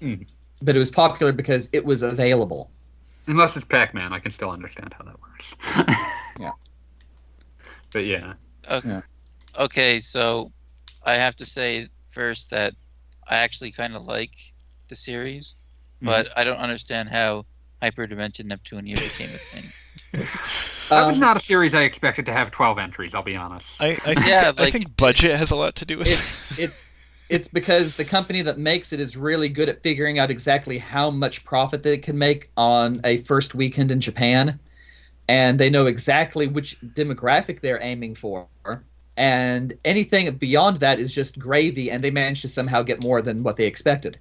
Mhm. But it was popular because it was available. Unless it's Pac-Man, I can still understand how that works. Yeah. But yeah. okay, Okay, so I have to say first that I actually kind of like the series, but I don't understand how Hyperdimension Neptunia became a thing. That was Um, not a series I expected to have 12 entries, I'll be honest. I I think, Yeah, I think budget has a lot to do with It- it- It's because the company that makes it is really good at figuring out exactly how much profit they can make on a first weekend in Japan, and they know exactly which demographic they're aiming for. And anything beyond that is just gravy, and they manage to somehow get more than what they expected.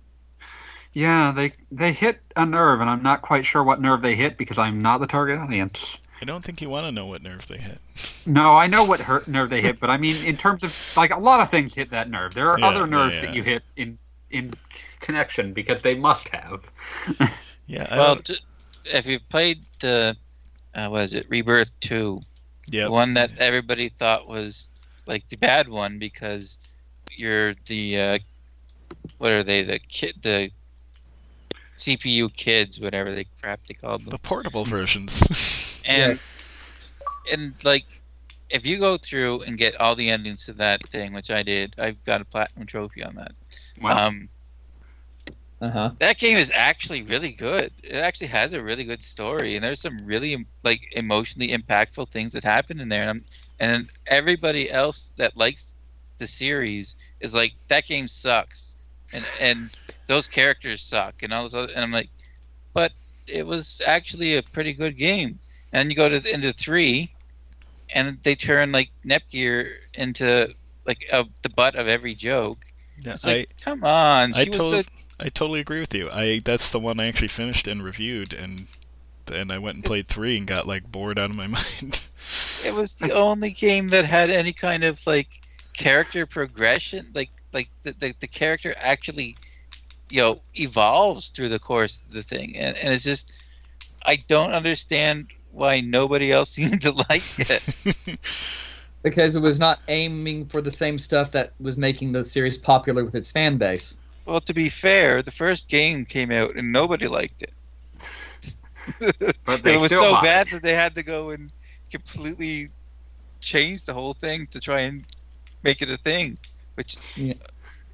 Yeah, they they hit a nerve, and I'm not quite sure what nerve they hit because I'm not the target audience. I don't think you want to know what nerve they hit. No, I know what hurt nerve they hit, but I mean in terms of like a lot of things hit that nerve. There are Yeah, other nerves yeah. that you hit in in connection because they must have. Yeah. I well, don't- if you played the, uh, what is it, Rebirth Two, yeah. one that everybody thought was like the bad one because you're the, uh, what are they, the kid, the CPU kids, whatever they crap they called them, The portable versions. and Yes. and like if you go through and get all the endings to that thing, which I did, I've got a platinum trophy on that. Well, Um, Uh huh. that game is actually really good. It actually has a really good story, and there's some really like emotionally impactful things that happen in there. And I'm, and everybody else that likes the series is like that game sucks, and and those characters suck, and all this other. And I'm like, but it was actually a pretty good game. And you go to into three, and they turn like Nepgear into like a, the butt of every joke. Yeah, It's I like, come on, I she was told- so I totally agree with you. I that's the one I actually finished and reviewed, and then I went and played three and got like bored out of my mind. It was the only game that had any kind of like character progression, like like the the, the character actually, you know, evolves through the course of the thing, and and it's just, I don't understand why nobody else seemed to like it. Because it was not aiming for the same stuff that was making the series popular with its fan base. Well, to be fair, the first game came out and nobody liked it. but they it was so bought bad that they had to go and completely change the whole thing to try and make it a thing. Which, Yeah.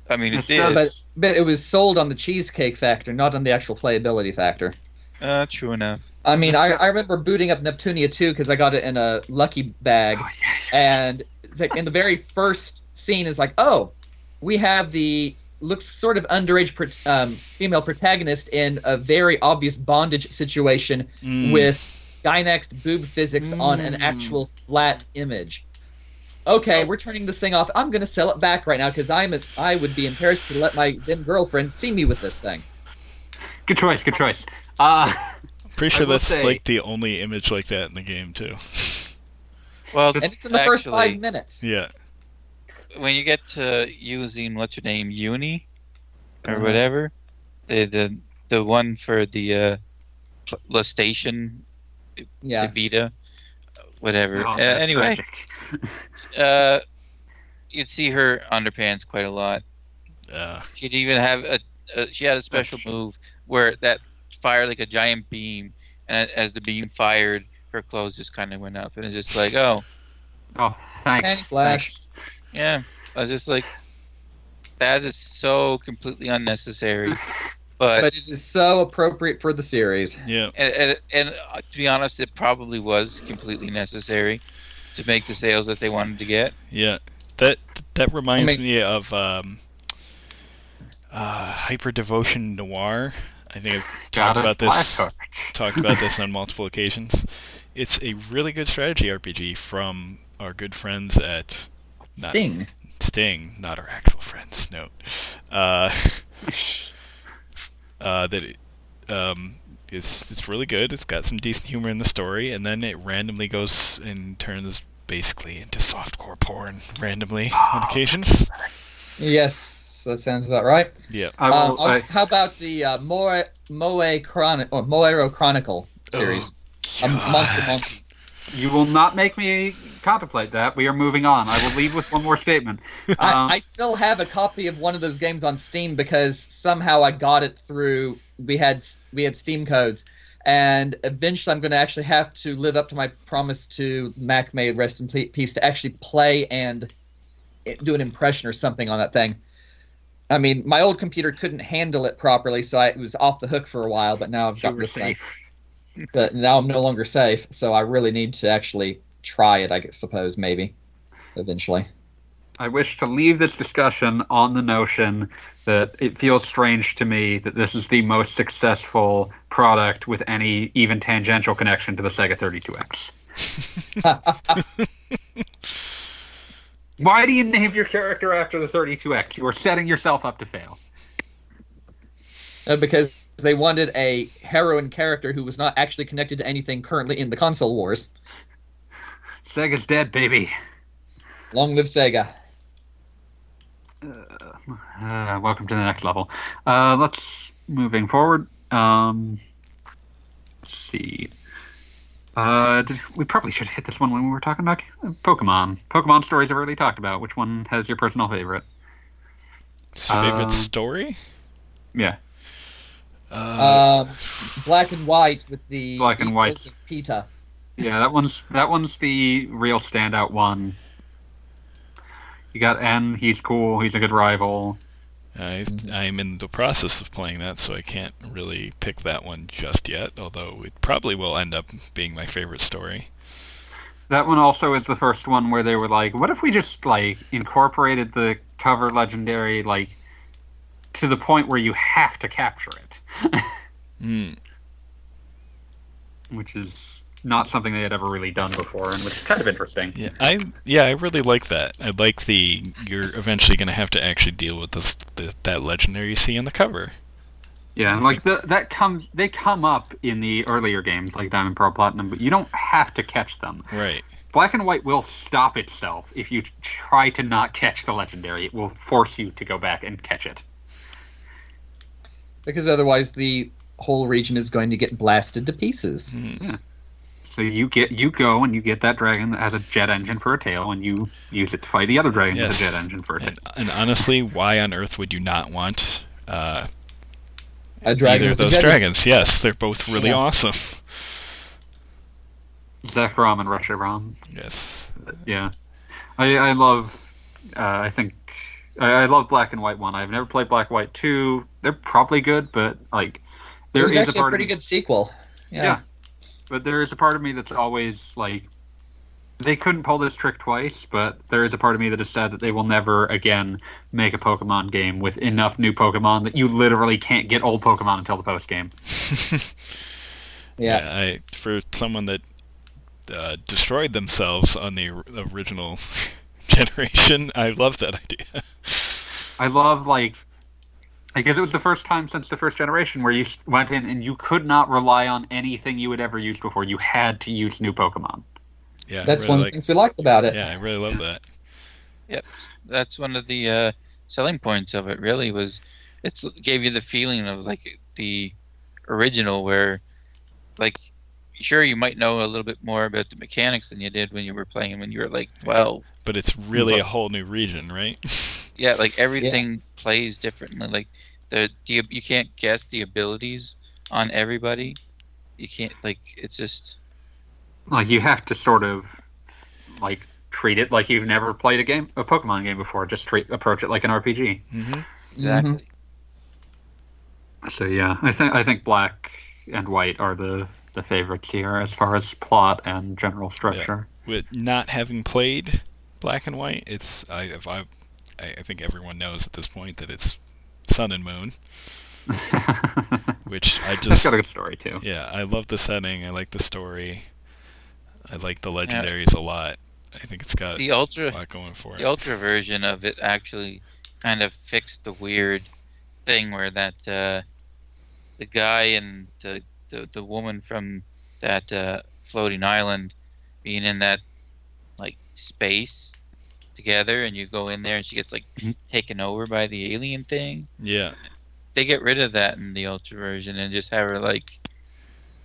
I mean, it It's But but it was sold on the cheesecake factor, not on the actual playability factor. Uh, true enough. I mean, I, I remember booting up Neptunia 2 because I got it in a lucky bag, Oh, yes. and it's like in the very first scene is like, oh, we have the looks sort of underage um, female protagonist in a very obvious bondage situation Mm. with Gainax boob physics on an Mm. actual flat image. Okay, we're turning this thing off. I'm gonna sell it back right now because I'm a, I would be embarrassed to let my then girlfriend see me with this thing. Good choice. Good choice. Uh, Pretty sure that's say- like the only image like that in the game too. Well, And it's in the first five minutes. yeah. when you get to using what's your name, Uni, or Uh-huh. whatever, the the the one for the uh, pl- Lastation, Yeah. the Vita, whatever. oh, uh, anyway, tragic. uh, you'd see her underpants quite a lot. Uh, She'd even have a, a she had a special That's- move where that fired like a giant beam, and as the beam fired, her clothes just kind of went up, and it's just like, oh, oh, thanks. And Flash. yeah. I was just like, that is so completely unnecessary. But, But it is so appropriate for the series. yeah. and, and, and uh, to be honest, it probably was completely necessary to make the sales that they wanted to get. Yeah, that that reminds mean- me of um, uh, Hyperdevotion Noire. I think I've talked about this talked about this on multiple occasions. It's a really good strategy RPG from our good friends at Not- Sting. Sting, not our actual friends. No, uh, uh, that it, um, it's it's really good. It's got some decent humor in the story, and then it randomly goes and turns basically into softcore porn randomly on occasions. Yes, that sounds about right. Yeah. I Uh, will, also, how about the uh, Moe Moe Chronic or Moero Chronicle series? Um, Monster Monkeys. you will not make me contemplate that. We are moving on. I will leave with one more statement. Um, I, I still have a copy of one of those games on Steam because somehow I got it through. We had we had Steam codes, and eventually I'm going to actually have to live up to my promise to Mac May Rest in Peace to actually play and eh, do an impression or something on that thing. I mean, my old computer couldn't handle it properly, so I, it was off the hook for a while. But now I've got this thing. safe. But now I'm no longer safe, so I really need to actually try it. I suppose maybe eventually. I wish to leave this discussion on the notion that it feels strange to me that this is the most successful product with any even tangential connection to the Sega 32X. Why do you name your character after the 32X? You are setting yourself up to fail. Uh, because they wanted a heroine character who was not actually connected to anything currently in the console wars. Sega's dead, baby. Long live Sega. Uh, welcome to the next level. Uh, let's moving forward. Um, let's see. Uh, did, we probably should hit this one when we were talking about uh, Pokemon. Pokemon stories I've already talked about. Which one has your personal favorite? Favorite Uh, story? Yeah, Uh, Um, black and white with the Black and white. of PETA. Yeah, that one's that one's the real standout one. You got N. He's cool. He's a good rival. I, I'm in the process of playing that, so I can't really pick that one just yet. Although it probably will end up being my favorite story. That one also is the first one where they were like, "What if we just like incorporated the cover legendary like to the point where you have to capture it," Hmm. which is not something they had ever really done before, and which is kind of interesting. Yeah, I yeah, I really like that. I like the you're eventually going to have to actually deal with this the, that legendary you see on the cover. Yeah, and, like the, that comes they come up in the earlier games like Diamond, Pearl, Platinum, but you don't have to catch them. Right. Black and White will stop itself if you try to not catch the legendary. It will force you to go back and catch it. because otherwise the whole region is going to get blasted to pieces. Hmm. So you get you go and you get that dragon that has a jet engine for a tail, and you use it to fight the other dragon with a jet engine for a tail. And, and honestly, why on earth would you not want uh, A dragon either of those jet engine. dragons? Yes, they're both really Yeah. awesome. Zekrom and Reshiram. Yes. Yeah, I I love. Uh, I think I, I love Black and White one. I've never played Black and White two. They're probably good, but like It was is a actually a part pretty of good sequel. Yeah. Yeah. But there is a part of me that's always like they couldn't pull this trick twice, but there is a part of me that has said that they will never again make a Pokemon game with enough new Pokemon that you literally can't get old Pokemon until the post game. Yeah. I for someone that uh, destroyed themselves on the original generation, I love that idea. I love like I guess it was the first time since the first generation where you went in and you could not rely on anything you had ever used before. You had to use new Pokemon. Yeah, That's really one of the like- things we liked about it. Yeah, I really love that. Yep, that's one of the uh, selling points of it. Really, was it gave you the feeling of like the original, where like sure you might know a little bit more about the mechanics than you did when you were playing when you were like twelve. But it's really a whole new region, right? Yeah, like everything plays differently. Like the, the you can't guess the abilities on everybody. You can't like it's just Like you have to sort of like treat it like you've never played a game a Pokemon game before. Just treat approach it like an RPG. hmm exactly. So yeah, I think I think Black and White are the the favorites here as far as plot and general structure. With not having played Black and White, it's I if I I I think everyone knows at this point that it's Sun and Moon, which I That's just got a good story too. yeah I love the setting. I like the story. I like the legendaries a lot. I think it's got The a ultra lot going for it. the ultra version of it actually kind of fixed the weird thing where that uh, the guy and the, the the woman from that uh, floating island being in that like space together and you go in there and she gets like Mhm. taken over by the alien thing Yeah, they get rid of that in the ultra version and just have her like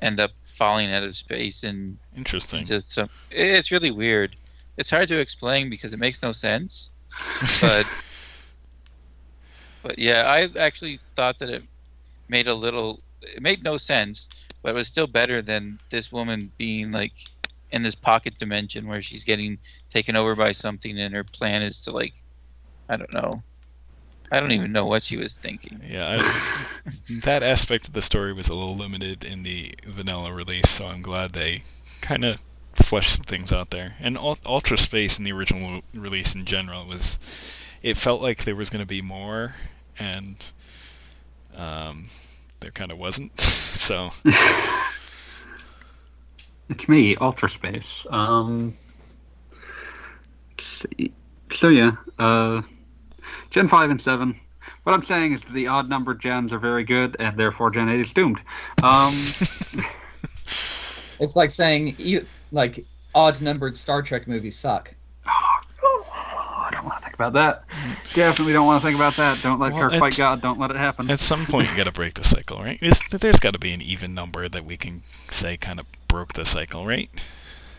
end up falling out of space and interesting. into some it's really weird it's hard to explain because it makes no sense but but yeah, I actually thought that it made a little. It made no sense, but it was still better than this woman being like in this pocket dimension where she's getting taken over by something, and her plan is to like, I don't know. I don't even know what she was thinking. Yeah, I, that aspect of the story was a little limited in the vanilla release, so I'm glad they kind of fleshed some things out there. And Ultra Space in the original release in general was, it felt like there was going to be more, and um, there kind of wasn't. so It's me, Ultra Space. Um, let's see. So yeah, uh, Gen five and seven. What I'm saying is the odd numbered gens are very good, and therefore Gen eight is doomed. Um, It's like saying you like odd numbered Star Trek movies suck. I don't want to think about that. Definitely don't want to think about that. Don't let Well, Kirk fight God. Don't let it happen. at some point you got to break the cycle, right? Is- There's got to be an even number that we can say kind of broke the cycle, right?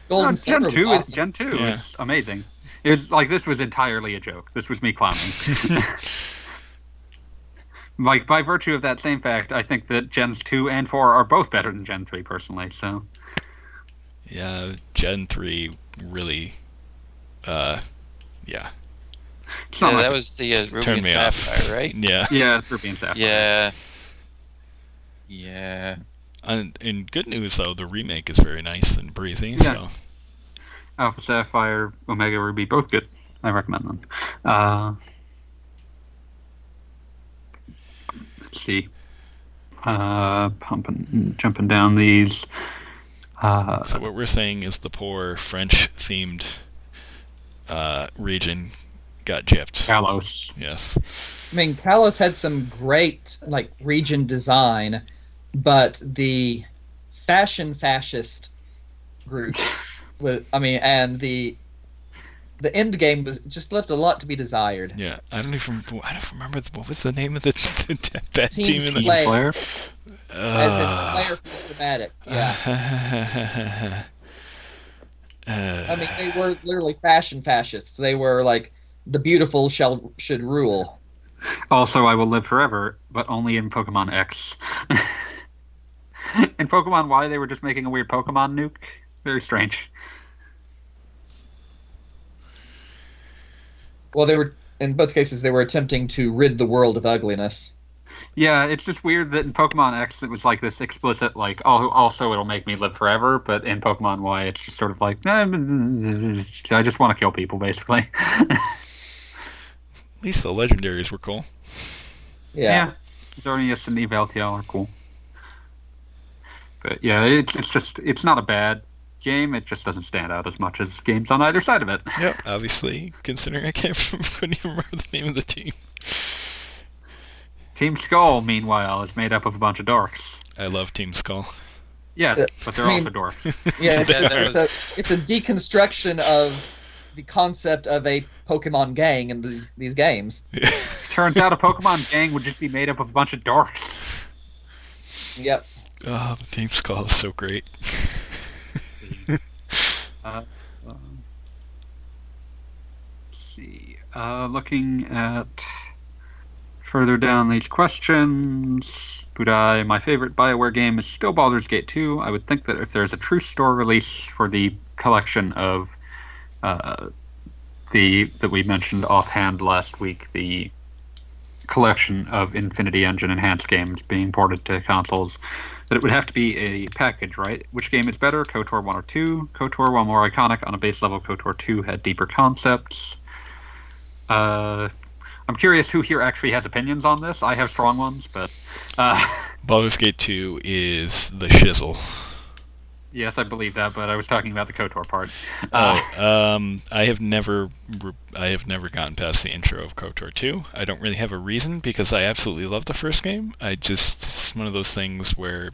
Golden No, Gen two is awesome. Gen two Yeah. is amazing. It was like this was entirely a joke. This was me clowning. like by virtue of that same fact, I think that Gens two and four are both better than Gen three personally. So Yeah, Gen three really. Uh, yeah, It's not Yeah, like that was the uh, Ruby and me off. Sapphire, right? Yeah. yeah, it's Ruby and Sapphire. Yeah. Yeah. And in good news though, the remake is very nice and breezy. Yeah. So Alpha Sapphire, Omega Ruby, both good. I recommend them. Uh, let's see. Uh, pumping, jumping down these. Uh, So what we're saying is the poor French-themed uh, region got gypped. Kalos. Yes. I mean, Kalos had some great like region design, but the fashion fascist group was, I mean, and the the end game was just left a lot to be desired. Yeah. I don't even. I don't remember the, what was the name of the, the bad Team team in the. Flare. Flare. As in Uh, player for the dramatic. Yeah. uh, I mean, they were literally fashion fascists. They were like the beautiful shall should rule. Also, I will live forever, but only in Pokemon X. in Pokemon Y, they were just making a weird Pokemon nuke. Very strange. Well, they were in both cases they were attempting to rid the world of ugliness. Yeah, it's just weird that in Pokemon X it was like this explicit, like, oh, also it'll make me live forever, but in Pokemon Y it's just sort of like, eh, mm, mm, mm, I just want to kill people, basically. At least the legendaries were cool. Yeah. Yeah. Xerneas and Yveltal are cool. But yeah, it's, it's just, it's not a bad game, it just doesn't stand out as much as games on either side of it. Yep. Obviously, considering I can't couldn't even remember the name of the team. Team Skull, meanwhile, is made up of a bunch of dorks. I love Team Skull. Yes, Uh, but they're I mean- also dwarfs. Yeah, it's, That- that it's a it's a deconstruction of the concept of a Pokemon gang in these these games. Turns out a Pokemon gang would just be made up of a bunch of dorks. Yep. oh, the Team Skull is so great. Uh, um, let's see. Uh, looking at further down these questions, Budai, my favorite Bioware game is still Baldur's Gate 2. I would think that if there's a true store release for the collection of uh, the that we mentioned offhand last week, the collection of Infinity Engine enhanced games being ported to consoles, that it would have to be a package, right? Which game is better, KOTOR 1 or 2? KOTOR, while more iconic on a base level, KOTOR 2 had deeper concepts. Uh, I'm curious who here actually has opinions on this. I have strong ones, but uh, Baldur's Gate 2 is the shizzle. yes, I believe that. But I was talking about the KOTOR part. Uh, Oh, um, I have never, I have never gotten past the intro of KOTOR 2. I don't really have a reason because I absolutely love the first game. I just it's one of those things where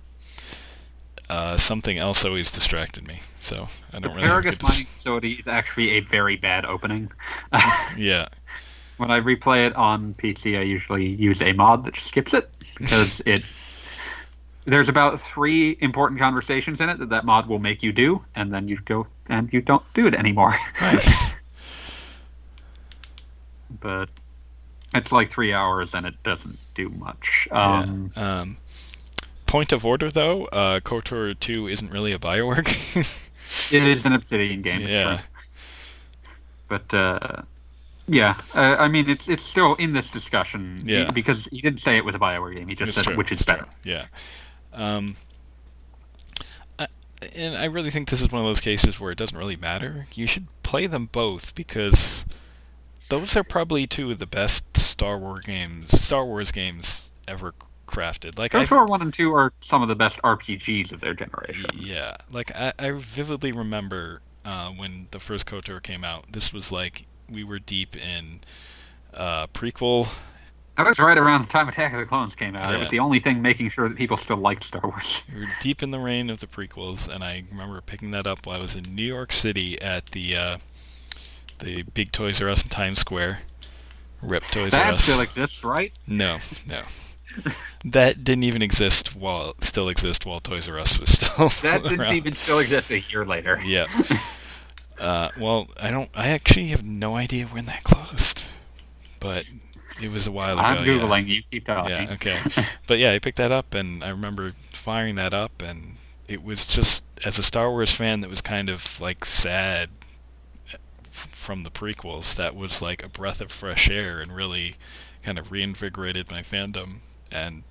uh, something else always distracted me. So I don't really. have a Peragus mining facility is actually a very bad opening. yeah, when I replay it on PC, I usually use a mod that just skips it because it. There's about three important conversations in it that that mod will make you do, and then you go and you don't do it anymore. nice. but it's like three hours and it doesn't do much. Um, yeah. Um, point of order though, uh, KOTOR 2 isn't really a Bioware game. It is an Obsidian game. Yeah. But uh, yeah, uh, I mean it's it's still in this discussion. Yeah. Because he didn't say it was a Bioware game. He just It's said true, which is it's better. true, Yeah. Um, I, and I really think this is one of those cases where it doesn't really matter. You should play them both because those are probably two of the best Star Wars games, Star Wars games ever crafted. Like I, KOTOR one and two are some of the best RPGs of their generation. yeah, like I, I vividly remember uh, when the first KOTOR came out. This was like we were deep in uh, prequel That was right around the time Attack of the Clones came out. It was the only thing making sure that people still liked Star Wars. We were deep in the reign of the prequels, and I remember picking that up while I was in New York City at the uh, the big Toys R Us in Times Square. Rip Toys R That Us. still exists, right? no, no. that didn't even exist while still exist while Toys R Us was still That didn't around. even still exist a year later. Yeah. Uh, well, I don't. I actually have no idea when that closed, but it was a while ago. I'm yeah. googling. You keep talking. Yeah, okay. But yeah, I picked that up, and I remember firing that up, and it was just as a Star Wars fan that was kind of like sad from the prequels. That was like a breath of fresh air and really kind of reinvigorated my fandom. And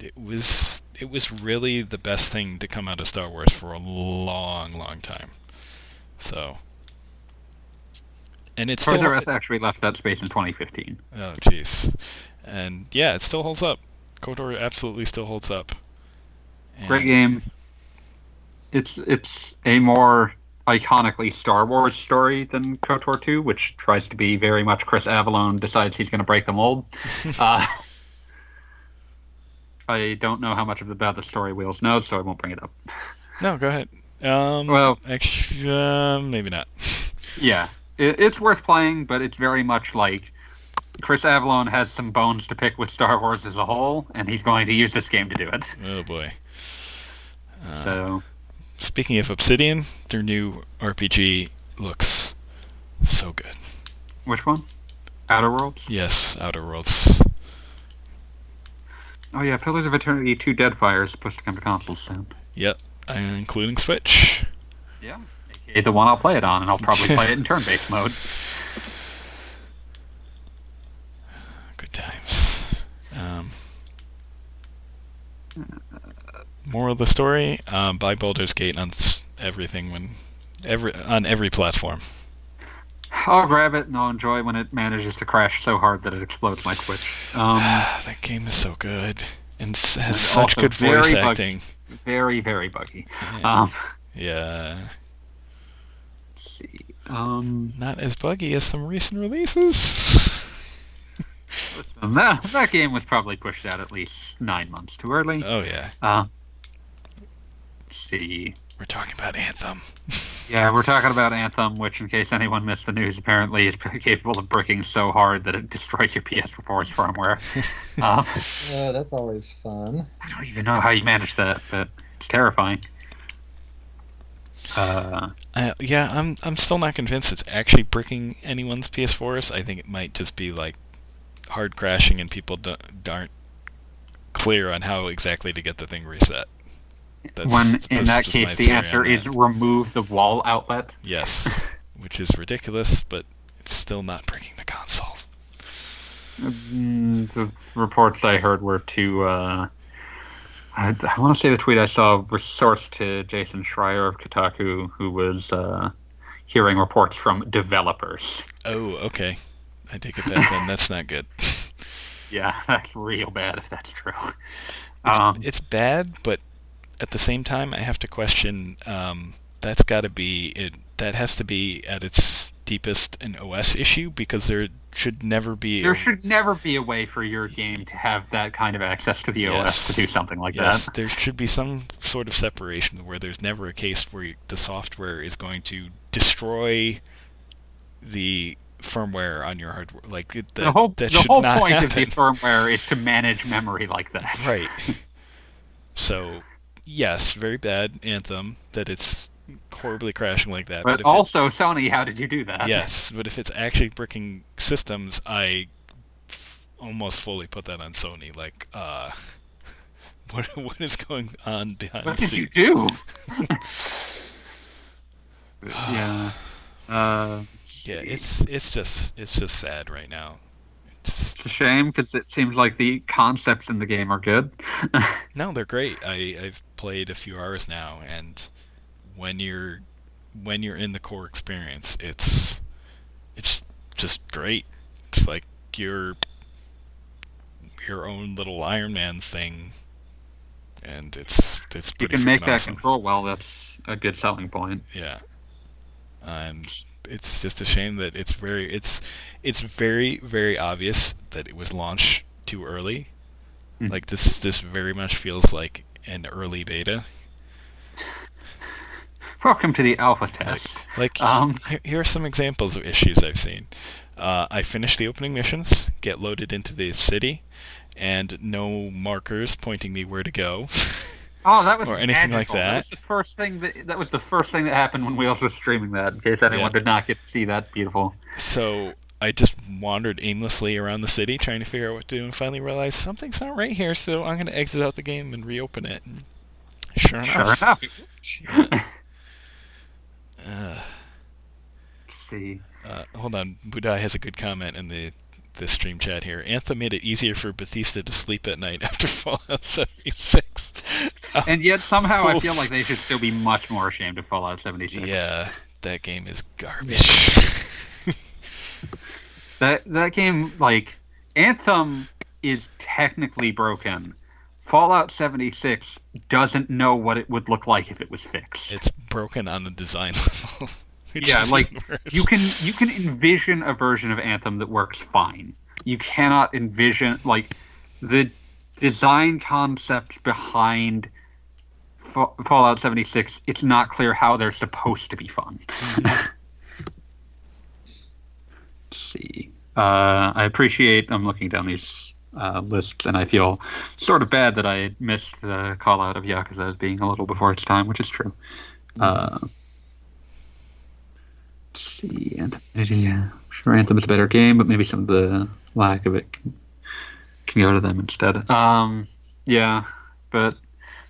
it was it was really the best thing to come out of Star Wars for a long, long time. So. And it's Toys still R Us actually left that space in 2015. Oh, jeez. And yeah, it still holds up. KOTOR absolutely still holds up. Great game. It's it's a more iconically Star Wars story than KOTOR 2, which tries to be very much Chris Avellone decides he's going to break the mold. uh, I don't know how much of the about the story Wheels knows, so I won't bring it up. No, go ahead. Um, Well- actually, uh, maybe not. Yeah, it, it's worth playing, but it's very much like Chris Avellone has some bones to pick with Star Wars as a whole, and he's going to use this game to do it. oh boy. Uh, So Speaking of Obsidian, their new RPG looks so good. which one? Outer Worlds. Yes, Outer Worlds. Oh yeah, Pillars of Eternity 2 Deadfire is supposed to come to consoles soon. uh, including Switch. Yeah. AKA the one I'll play it on, and I'll probably play it in turn-based mode. Good times. Um, moral of the story: um, buy Baldur's Gate on everything when every on every platform. I'll grab it and I'll enjoy when it manages to crash so hard that it explodes my Twitch. Um, that game is so good and has And such good voice acting. very, very buggy. Yeah. Um, yeah, let's see. Um, not as buggy as some recent releases. listen, that, that game was probably pushed out at least nine months too early. oh yeah, Uh, let's see. We're talking about Anthem. Yeah, we're talking about Anthem, which, in case anyone missed the news, apparently is capable of bricking so hard that it destroys your PS4's firmware. um, Uh, that's always fun. I don't even know how you manage that, but it's terrifying. Uh, Uh, yeah, I'm I'm still not convinced it's actually bricking anyone's PS4s. I think it might just be like hard crashing and people don't, aren't clear on how exactly to get the thing reset. That's, when in that case, the answer is remove the wall outlet. yes, which is ridiculous, but it's still not breaking the console. Mm, the reports I heard were to. Uh, I, I want to say the tweet I saw was sourced to Jason Schreier of Kotaku, who was uh, hearing reports from developers. Oh, okay. I take it back then. That's not good. Yeah, that's real bad if that's true. It's, Um, it's bad, but at the same time, I have to question. Um, that's got to be it. That has to be at its deepest an OS issue because there should never be. there a- should never be a way for your game to have that kind of access to the Yes. OS to do something like yes, that. there should be some sort of separation where there's never a case where the software is going to destroy the firmware on your hardware. Like it, that, the whole that the whole point happen. of the firmware is to manage memory like that. Right. So, yes, very bad Anthem that it's horribly crashing like that. But if it's- also, Sony, how did you do that? yes, but if it's actually bricking systems, I f- almost fully put that on Sony. Like, uh, what what is going on behind What the did you do? yeah. Uh, Yeah, it's it's just it's just sad right now. It's, it's a shame because it seems like the concepts in the game are good. no, they're great. I I've played a few hours now, and when you're when you're in the core experience, it's it's just great. It's like your your own little Iron Man thing, and it's it's pretty. you can make that awesome. control well. That's a good selling point. Yeah. And it's just a shame that it's very it's it's very very obvious that it was launched too early. Mhm. Like this this very much feels like an early beta. Welcome to the alpha test. Like Um, he- here are some examples of issues I've seen. Uh, I finish the opening missions, get loaded into the city, and no markers pointing me where to go. Oh, that was Or anything like magical. that. was the first thing that that was the first thing that happened when Wheels was streaming that. In case anyone Yeah. did not get to see that beautiful. So I just wandered aimlessly around the city trying to figure out what to do and finally realized something's not right here, so I'm going to exit out the game and reopen it. And Sure Sure enough. enough. Uh, see. uh, hold on. Budai has a good comment in the the stream chat here. Anthem made it easier for Bethesda to sleep at night after Fallout 76. And yet somehow I feel like they should still be much more ashamed of Fallout 76. yeah, that game is garbage. That that game like Anthem is technically broken. Fallout 76 doesn't know what it would look like if it was fixed. it's broken on a design level. Yeah, like, you can you can envision a version of Anthem that works fine. You cannot envision like the design concept behind Fa- Fallout 76. It's not clear how they're supposed to be fun. Mm-hmm. Let's see. Uh, I appreciate. I'm looking down these uh, lists, and I feel sort of bad that I missed the call out of Yakuza as being a little before its time, which is true. Uh, let's see, Anthem. Yeah, sure, Anthem's a better game, but maybe some of the lack of it can, can go to them instead. Um, yeah, but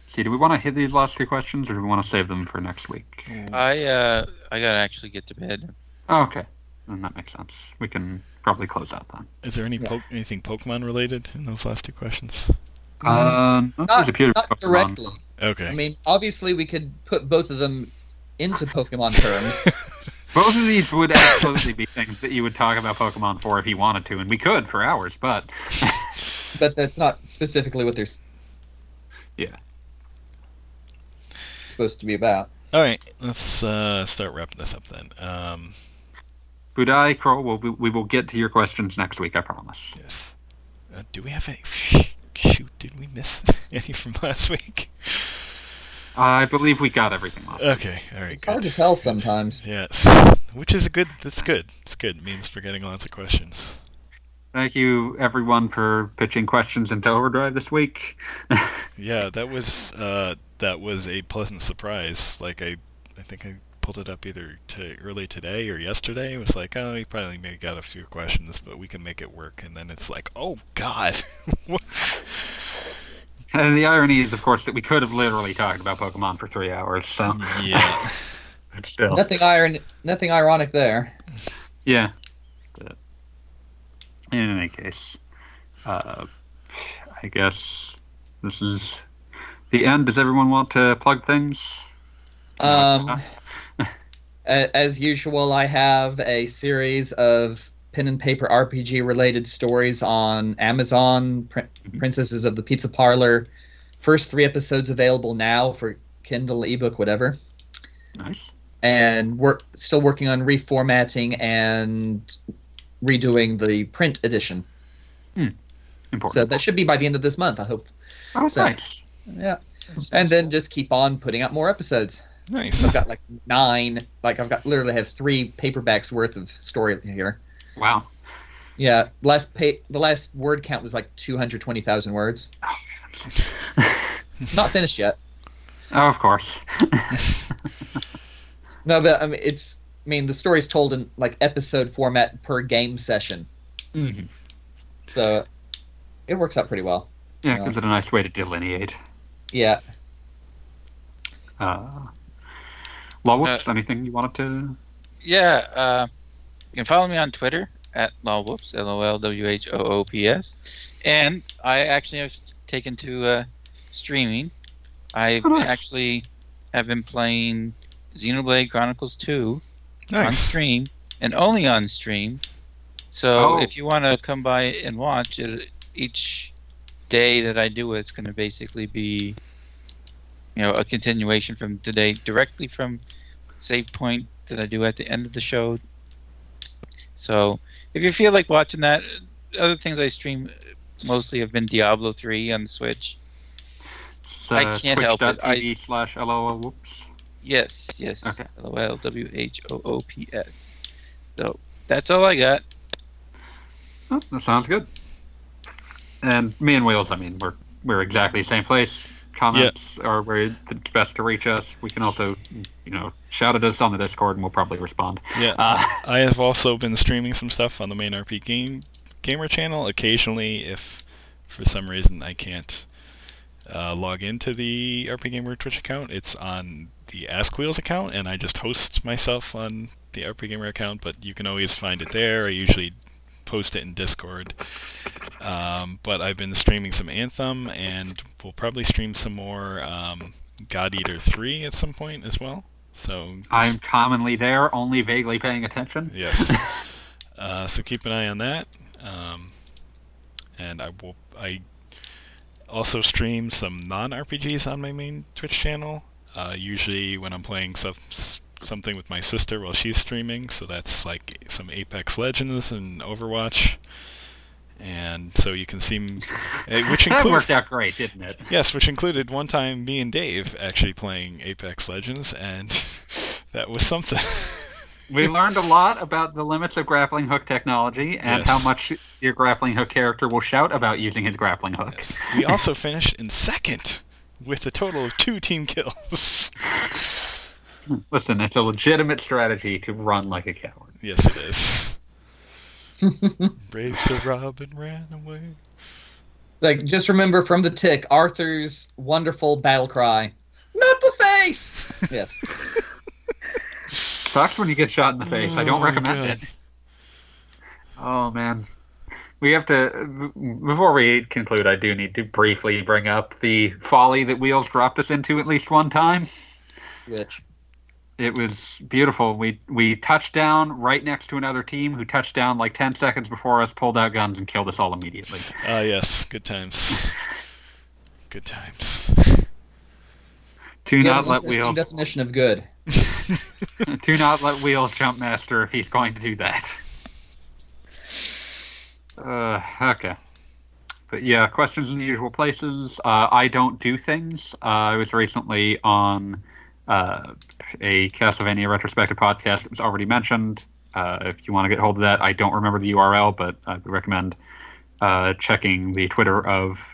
see, do we want to hit these last two questions, or do we want to save them for next week? I uh I gotta actually get to bed. Oh, okay, then that makes sense. We can probably close out then. Is there any Yeah. po- anything Pokemon related in those last two questions? Um, not, there's a few not directly. Okay. I mean, obviously, we could put both of them into Pokemon terms. Both of these would absolutely be things that you would talk about Pokemon for if you wanted to, and we could for hours, but but that's not specifically what they're Yeah. supposed to be about. All right, let's uh, start wrapping this up then. Um, Budai, Kroll, we'll, we, we will get to your questions next week, I promise. yes. Uh, do we have any? Shoot, did we miss any from last week? I believe we got everything last. Okay, all right, It's good. hard to tell sometimes. Yes, which is a good. That's good. It's good. It means we're getting lots of questions. Thank you, everyone, for pitching questions into Overdrive this week. Yeah, that was uh, that was a pleasant surprise. Like I, I think I pulled it up either to early today or yesterday. It was like, oh, we probably maybe got a few questions, but we can make it work. And then it's like, oh God, and the irony is, of course, that we could have literally talked about Pokemon for three hours, so. yeah. But still. Nothing iron, nothing ironic there. Yeah. But in any case, uh, I guess this is the end. Does everyone want to plug things? Um, a- as usual, I have a series of pen and paper RPG related stories on Amazon. Pr- mm-hmm. Princesses of the Pizza Parlor. First three episodes available now for Kindle, ebook, whatever. Nice. And we're still working on reformatting and redoing the print edition. Hmm. Important. So that should be by the end of this month, I hope. oh, so- nice. Yeah. And then just keep on putting out more episodes. Nice. I've got like nine. Like I've got literally have three paperbacks worth of story here. Wow. Yeah, last pa- the last word count was like two hundred twenty thousand words. Not finished yet. oh, of course. No, but I mean it's. I mean the story's told in like episode format per game session, Mm-hmm. so it works out pretty well. Yeah, gives it a nice way to delineate. Yeah. Uh, Lol whoops, anything you wanted to? Yeah, uh, you can follow me on Twitter at lolwhoops, L O L W H O O P S, and I actually have taken to uh, streaming. I Oh, nice. actually have been playing Xenoblade Chronicles 2 on stream and only on stream. So Oh. if you want to come by and watch it, each day that I do it, it's going to basically be, you know, a continuation from today, directly from save point that I do at the end of the show. So if you feel like watching that, other things I stream mostly have been Diablo 3 on the Switch. It's, I uh, can't help it. twitch.tv slash LOL whoops. Yes, yes. Okay. L O L W H O O P S. So that's all I got. Oh, that sounds good. And me and Wheels, I mean, we're we're exactly the same place. Comments are where it's best to reach us. We can also, you know, shout at us on the Discord, and we'll probably respond. Yeah. Uh, I have also been streaming some stuff on the main RP game gamer channel occasionally if for some reason I can't uh, log into the RPGamer Twitch account, it's on the Ask Wheels account, and I just host myself on the RPGamer account. But you can always find it there. I usually post it in Discord. Um, but I've been streaming some Anthem, and we'll probably stream some more um, God Eater 3 at some point as well. So I'm commonly there, only vaguely paying attention. Yes. uh, so keep an eye on that. Um, and I will. I also stream some non-RPGs on my main Twitch channel. Uh, usually when I'm playing stuff, something with my sister while she's streaming. So that's like some Apex Legends and Overwatch. And so you can see, eh, which that worked out great, didn't it? Yes, which included one time me and Dave actually playing Apex Legends, and that was something. We learned a lot about the limits of grappling hook technology and Yes. how much your grappling hook character will shout about using his grappling hook. Yes. We also finished in second with a total of two team kills. Listen, it's a legitimate strategy to run like a coward. Yes, it is. Brave Sir Robin ran away. Like, just remember from the tick, Arthur's wonderful battle cry. Not the face! Yes. Sucks when you get shot in the face. I don't Oh, recommend God. it. Oh man. We have to before we conclude, I do need to briefly bring up the folly that Wheels dropped us into at least one time. Which, It was beautiful. We we touched down right next to another team who touched down like 10 seconds before us, pulled out guns and killed us all immediately. Ah, yes, good times. Good times. Do you not let interesting Wheels definition of good. do not let Wheels jump master if he's going to do that. Uh, okay. But yeah, questions in the usual places. Uh, I don't do things. Uh, I was recently on uh, a Castlevania retrospective podcast that was already mentioned. Uh, if you want to get hold of that, I don't remember the URL, but I would recommend uh, checking the Twitter of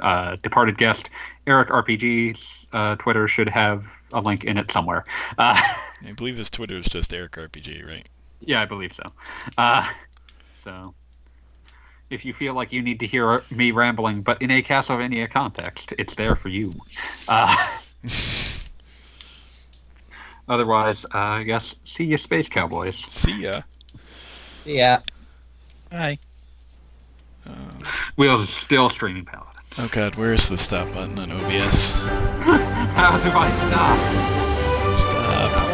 uh, departed guest Eric RPG's uh, Twitter should have a link in it somewhere. Uh, I believe his Twitter is just Eric RPG, right? yeah, I believe so. Uh, so, if you feel like you need to hear me rambling, but in a Castlevania context, it's there for you. Uh, otherwise, uh, I guess see you, Space Cowboys. See ya. Yeah. Hi. Um, Wheels is still streaming Paladin. oh god, where's the stop button on OBS? How do I stop? stop?